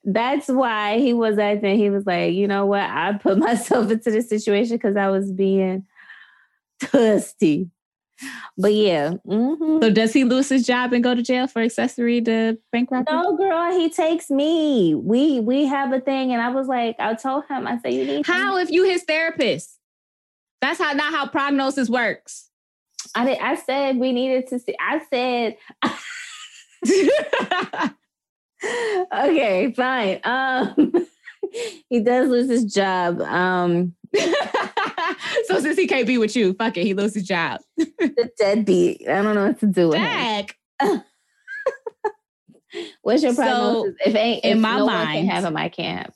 that's why he was acting. He was like, you know what? I put (laughs) myself into this situation because I was being thirsty. But yeah. mhm. so does he lose his job and go to jail for accessory to bank robbery? No, girl, he takes me. We we have a thing, and I was like, I told him, I said, you need How if you his therapist? That's how not how prognosis works. I did, I said we needed to see. I said, (laughs) (laughs) okay, fine. Um, (laughs) he does lose his job. Um, (laughs) so since he can't be with you, fuck it, he loses his job. (laughs) the deadbeat. I don't know what to do with him. What's your So, prognosis? if ain't in if my no mind- can have him, I can't.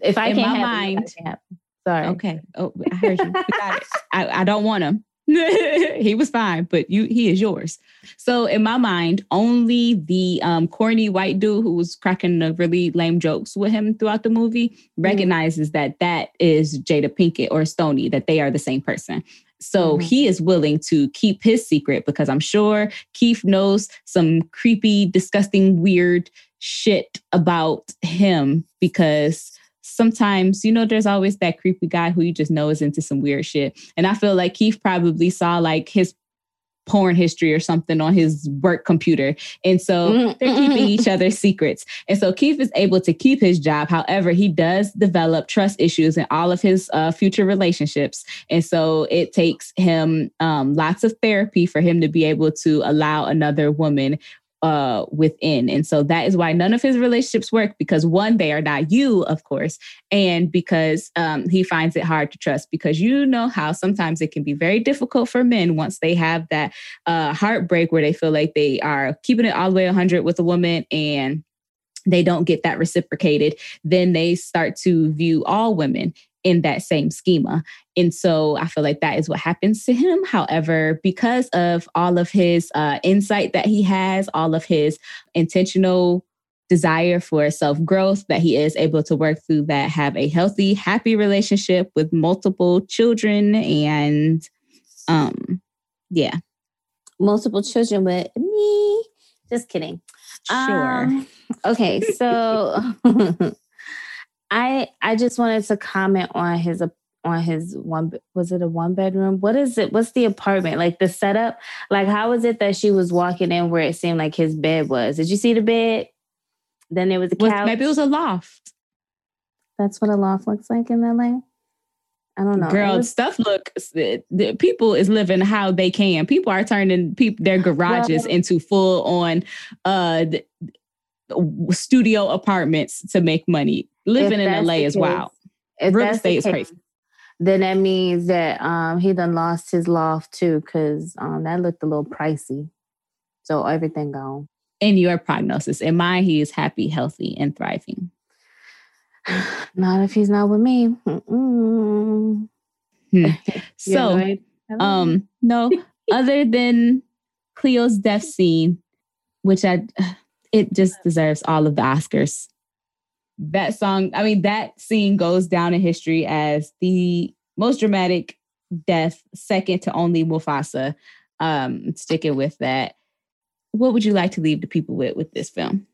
If I in can't my have him, mind- nobody can have him. Sorry. Okay. Oh, I heard you. It. I, I don't want him. (laughs) he was fine, but you he is yours. So in my mind, only the um, corny white dude who was cracking the really lame jokes with him throughout the movie recognizes that that is Jada Pinkett or Stony, that they are the same person. So Mhm. he is willing to keep his secret because I'm sure Keith knows some creepy, disgusting, weird shit about him because sometimes, you know, there's always that creepy guy who you just know is into some weird shit. And I feel like Keith probably saw like his porn history or something on his work computer. And so Mm, they're keeping each other's secrets. And so Keith is able to keep his job. However, he does develop trust issues in all of his uh, future relationships. And so it takes him um, lots of therapy for him to be able to allow another woman uh within. And so that is why none of his relationships work because one they are not you of course and because um he finds it hard to trust because you know how sometimes it can be very difficult for men once they have that uh heartbreak where they feel like they are keeping it all the way 100 with a woman and they don't get that reciprocated then they start to view all women in that same schema and so I feel like that is what happens to him. However, because of all of his uh, insight that he has, all of his intentional desire for self growth, that he is able to work through that, have a healthy, happy relationship with multiple children. And um, yeah, multiple children with me. Just kidding. Sure. Um, okay, so (laughs) (laughs) I I just wanted to comment on his on his one was it a one bedroom? What is it? What's the apartment? Like the setup? Like how was it that she was walking in where it seemed like his bed was? Did you see the bed? Then there was a couch. maybe it was a loft. That's what a loft looks like in LA. I don't know. Girl, was- stuff look. The, the people is living how they can. People are turning people their garages Well- into full on uh studio apartments to make money. Living in LA is case- wild. if Real estate is case, crazy. Then that means that um he done lost his loft too, because um that looked a little pricey. So everything gone. In your prognosis, in mine, he is happy, healthy, and thriving. (sighs) Not if he's not with me. Hmm. (laughs) So, right? um, no, (laughs) other than Cleo's death scene, which I, (sighs) it just deserves all of the Oscars. That song, I mean, that scene goes down in history as the most dramatic death, second to only Mufasa. Um, sticking with that. What would you like to leave the people with with this film?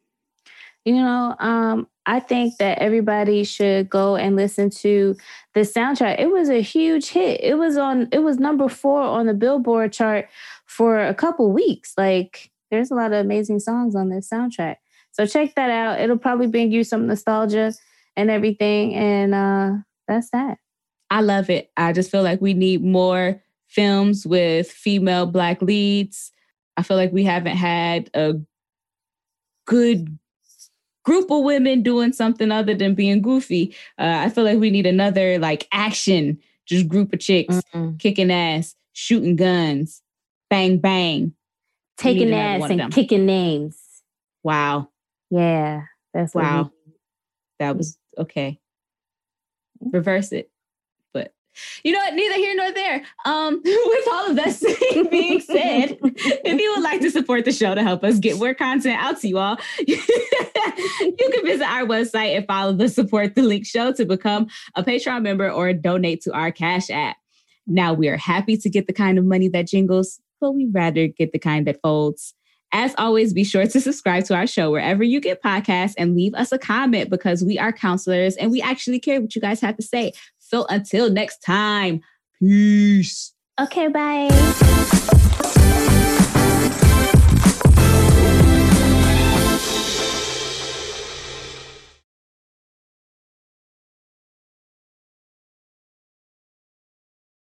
You know, um, I think that everybody should go and listen to the soundtrack. It was a huge hit. It was on it was number four on the Billboard chart for a couple weeks. Like there's a lot of amazing songs on this soundtrack. So check that out. It'll probably bring you some nostalgia and everything. And uh that's that. I love it. I just feel like we need more films with female black leads. I feel like we haven't had a good group of women doing something other than being goofy. Uh, I feel like we need another like action, just group of chicks kicking ass, shooting guns, bang bang. Taking ass one of them. and kicking names. Wow, Yeah. That's wow, that was okay. Reverse it, but you know what? Neither here nor there. Um, (laughs) with all of that (laughs) being said, if you would like to support the show to help us get more content out to you all, (laughs) you can visit our website and follow the support the link show to become a Patreon member or donate to our Cash app. Now we are happy to get the kind of money that jingles, but we rather get the kind that folds. As always, be sure to subscribe to our show wherever you get podcasts and leave us a comment because we are counselors and we actually care what you guys have to say. So until next time, peace. Okay, bye.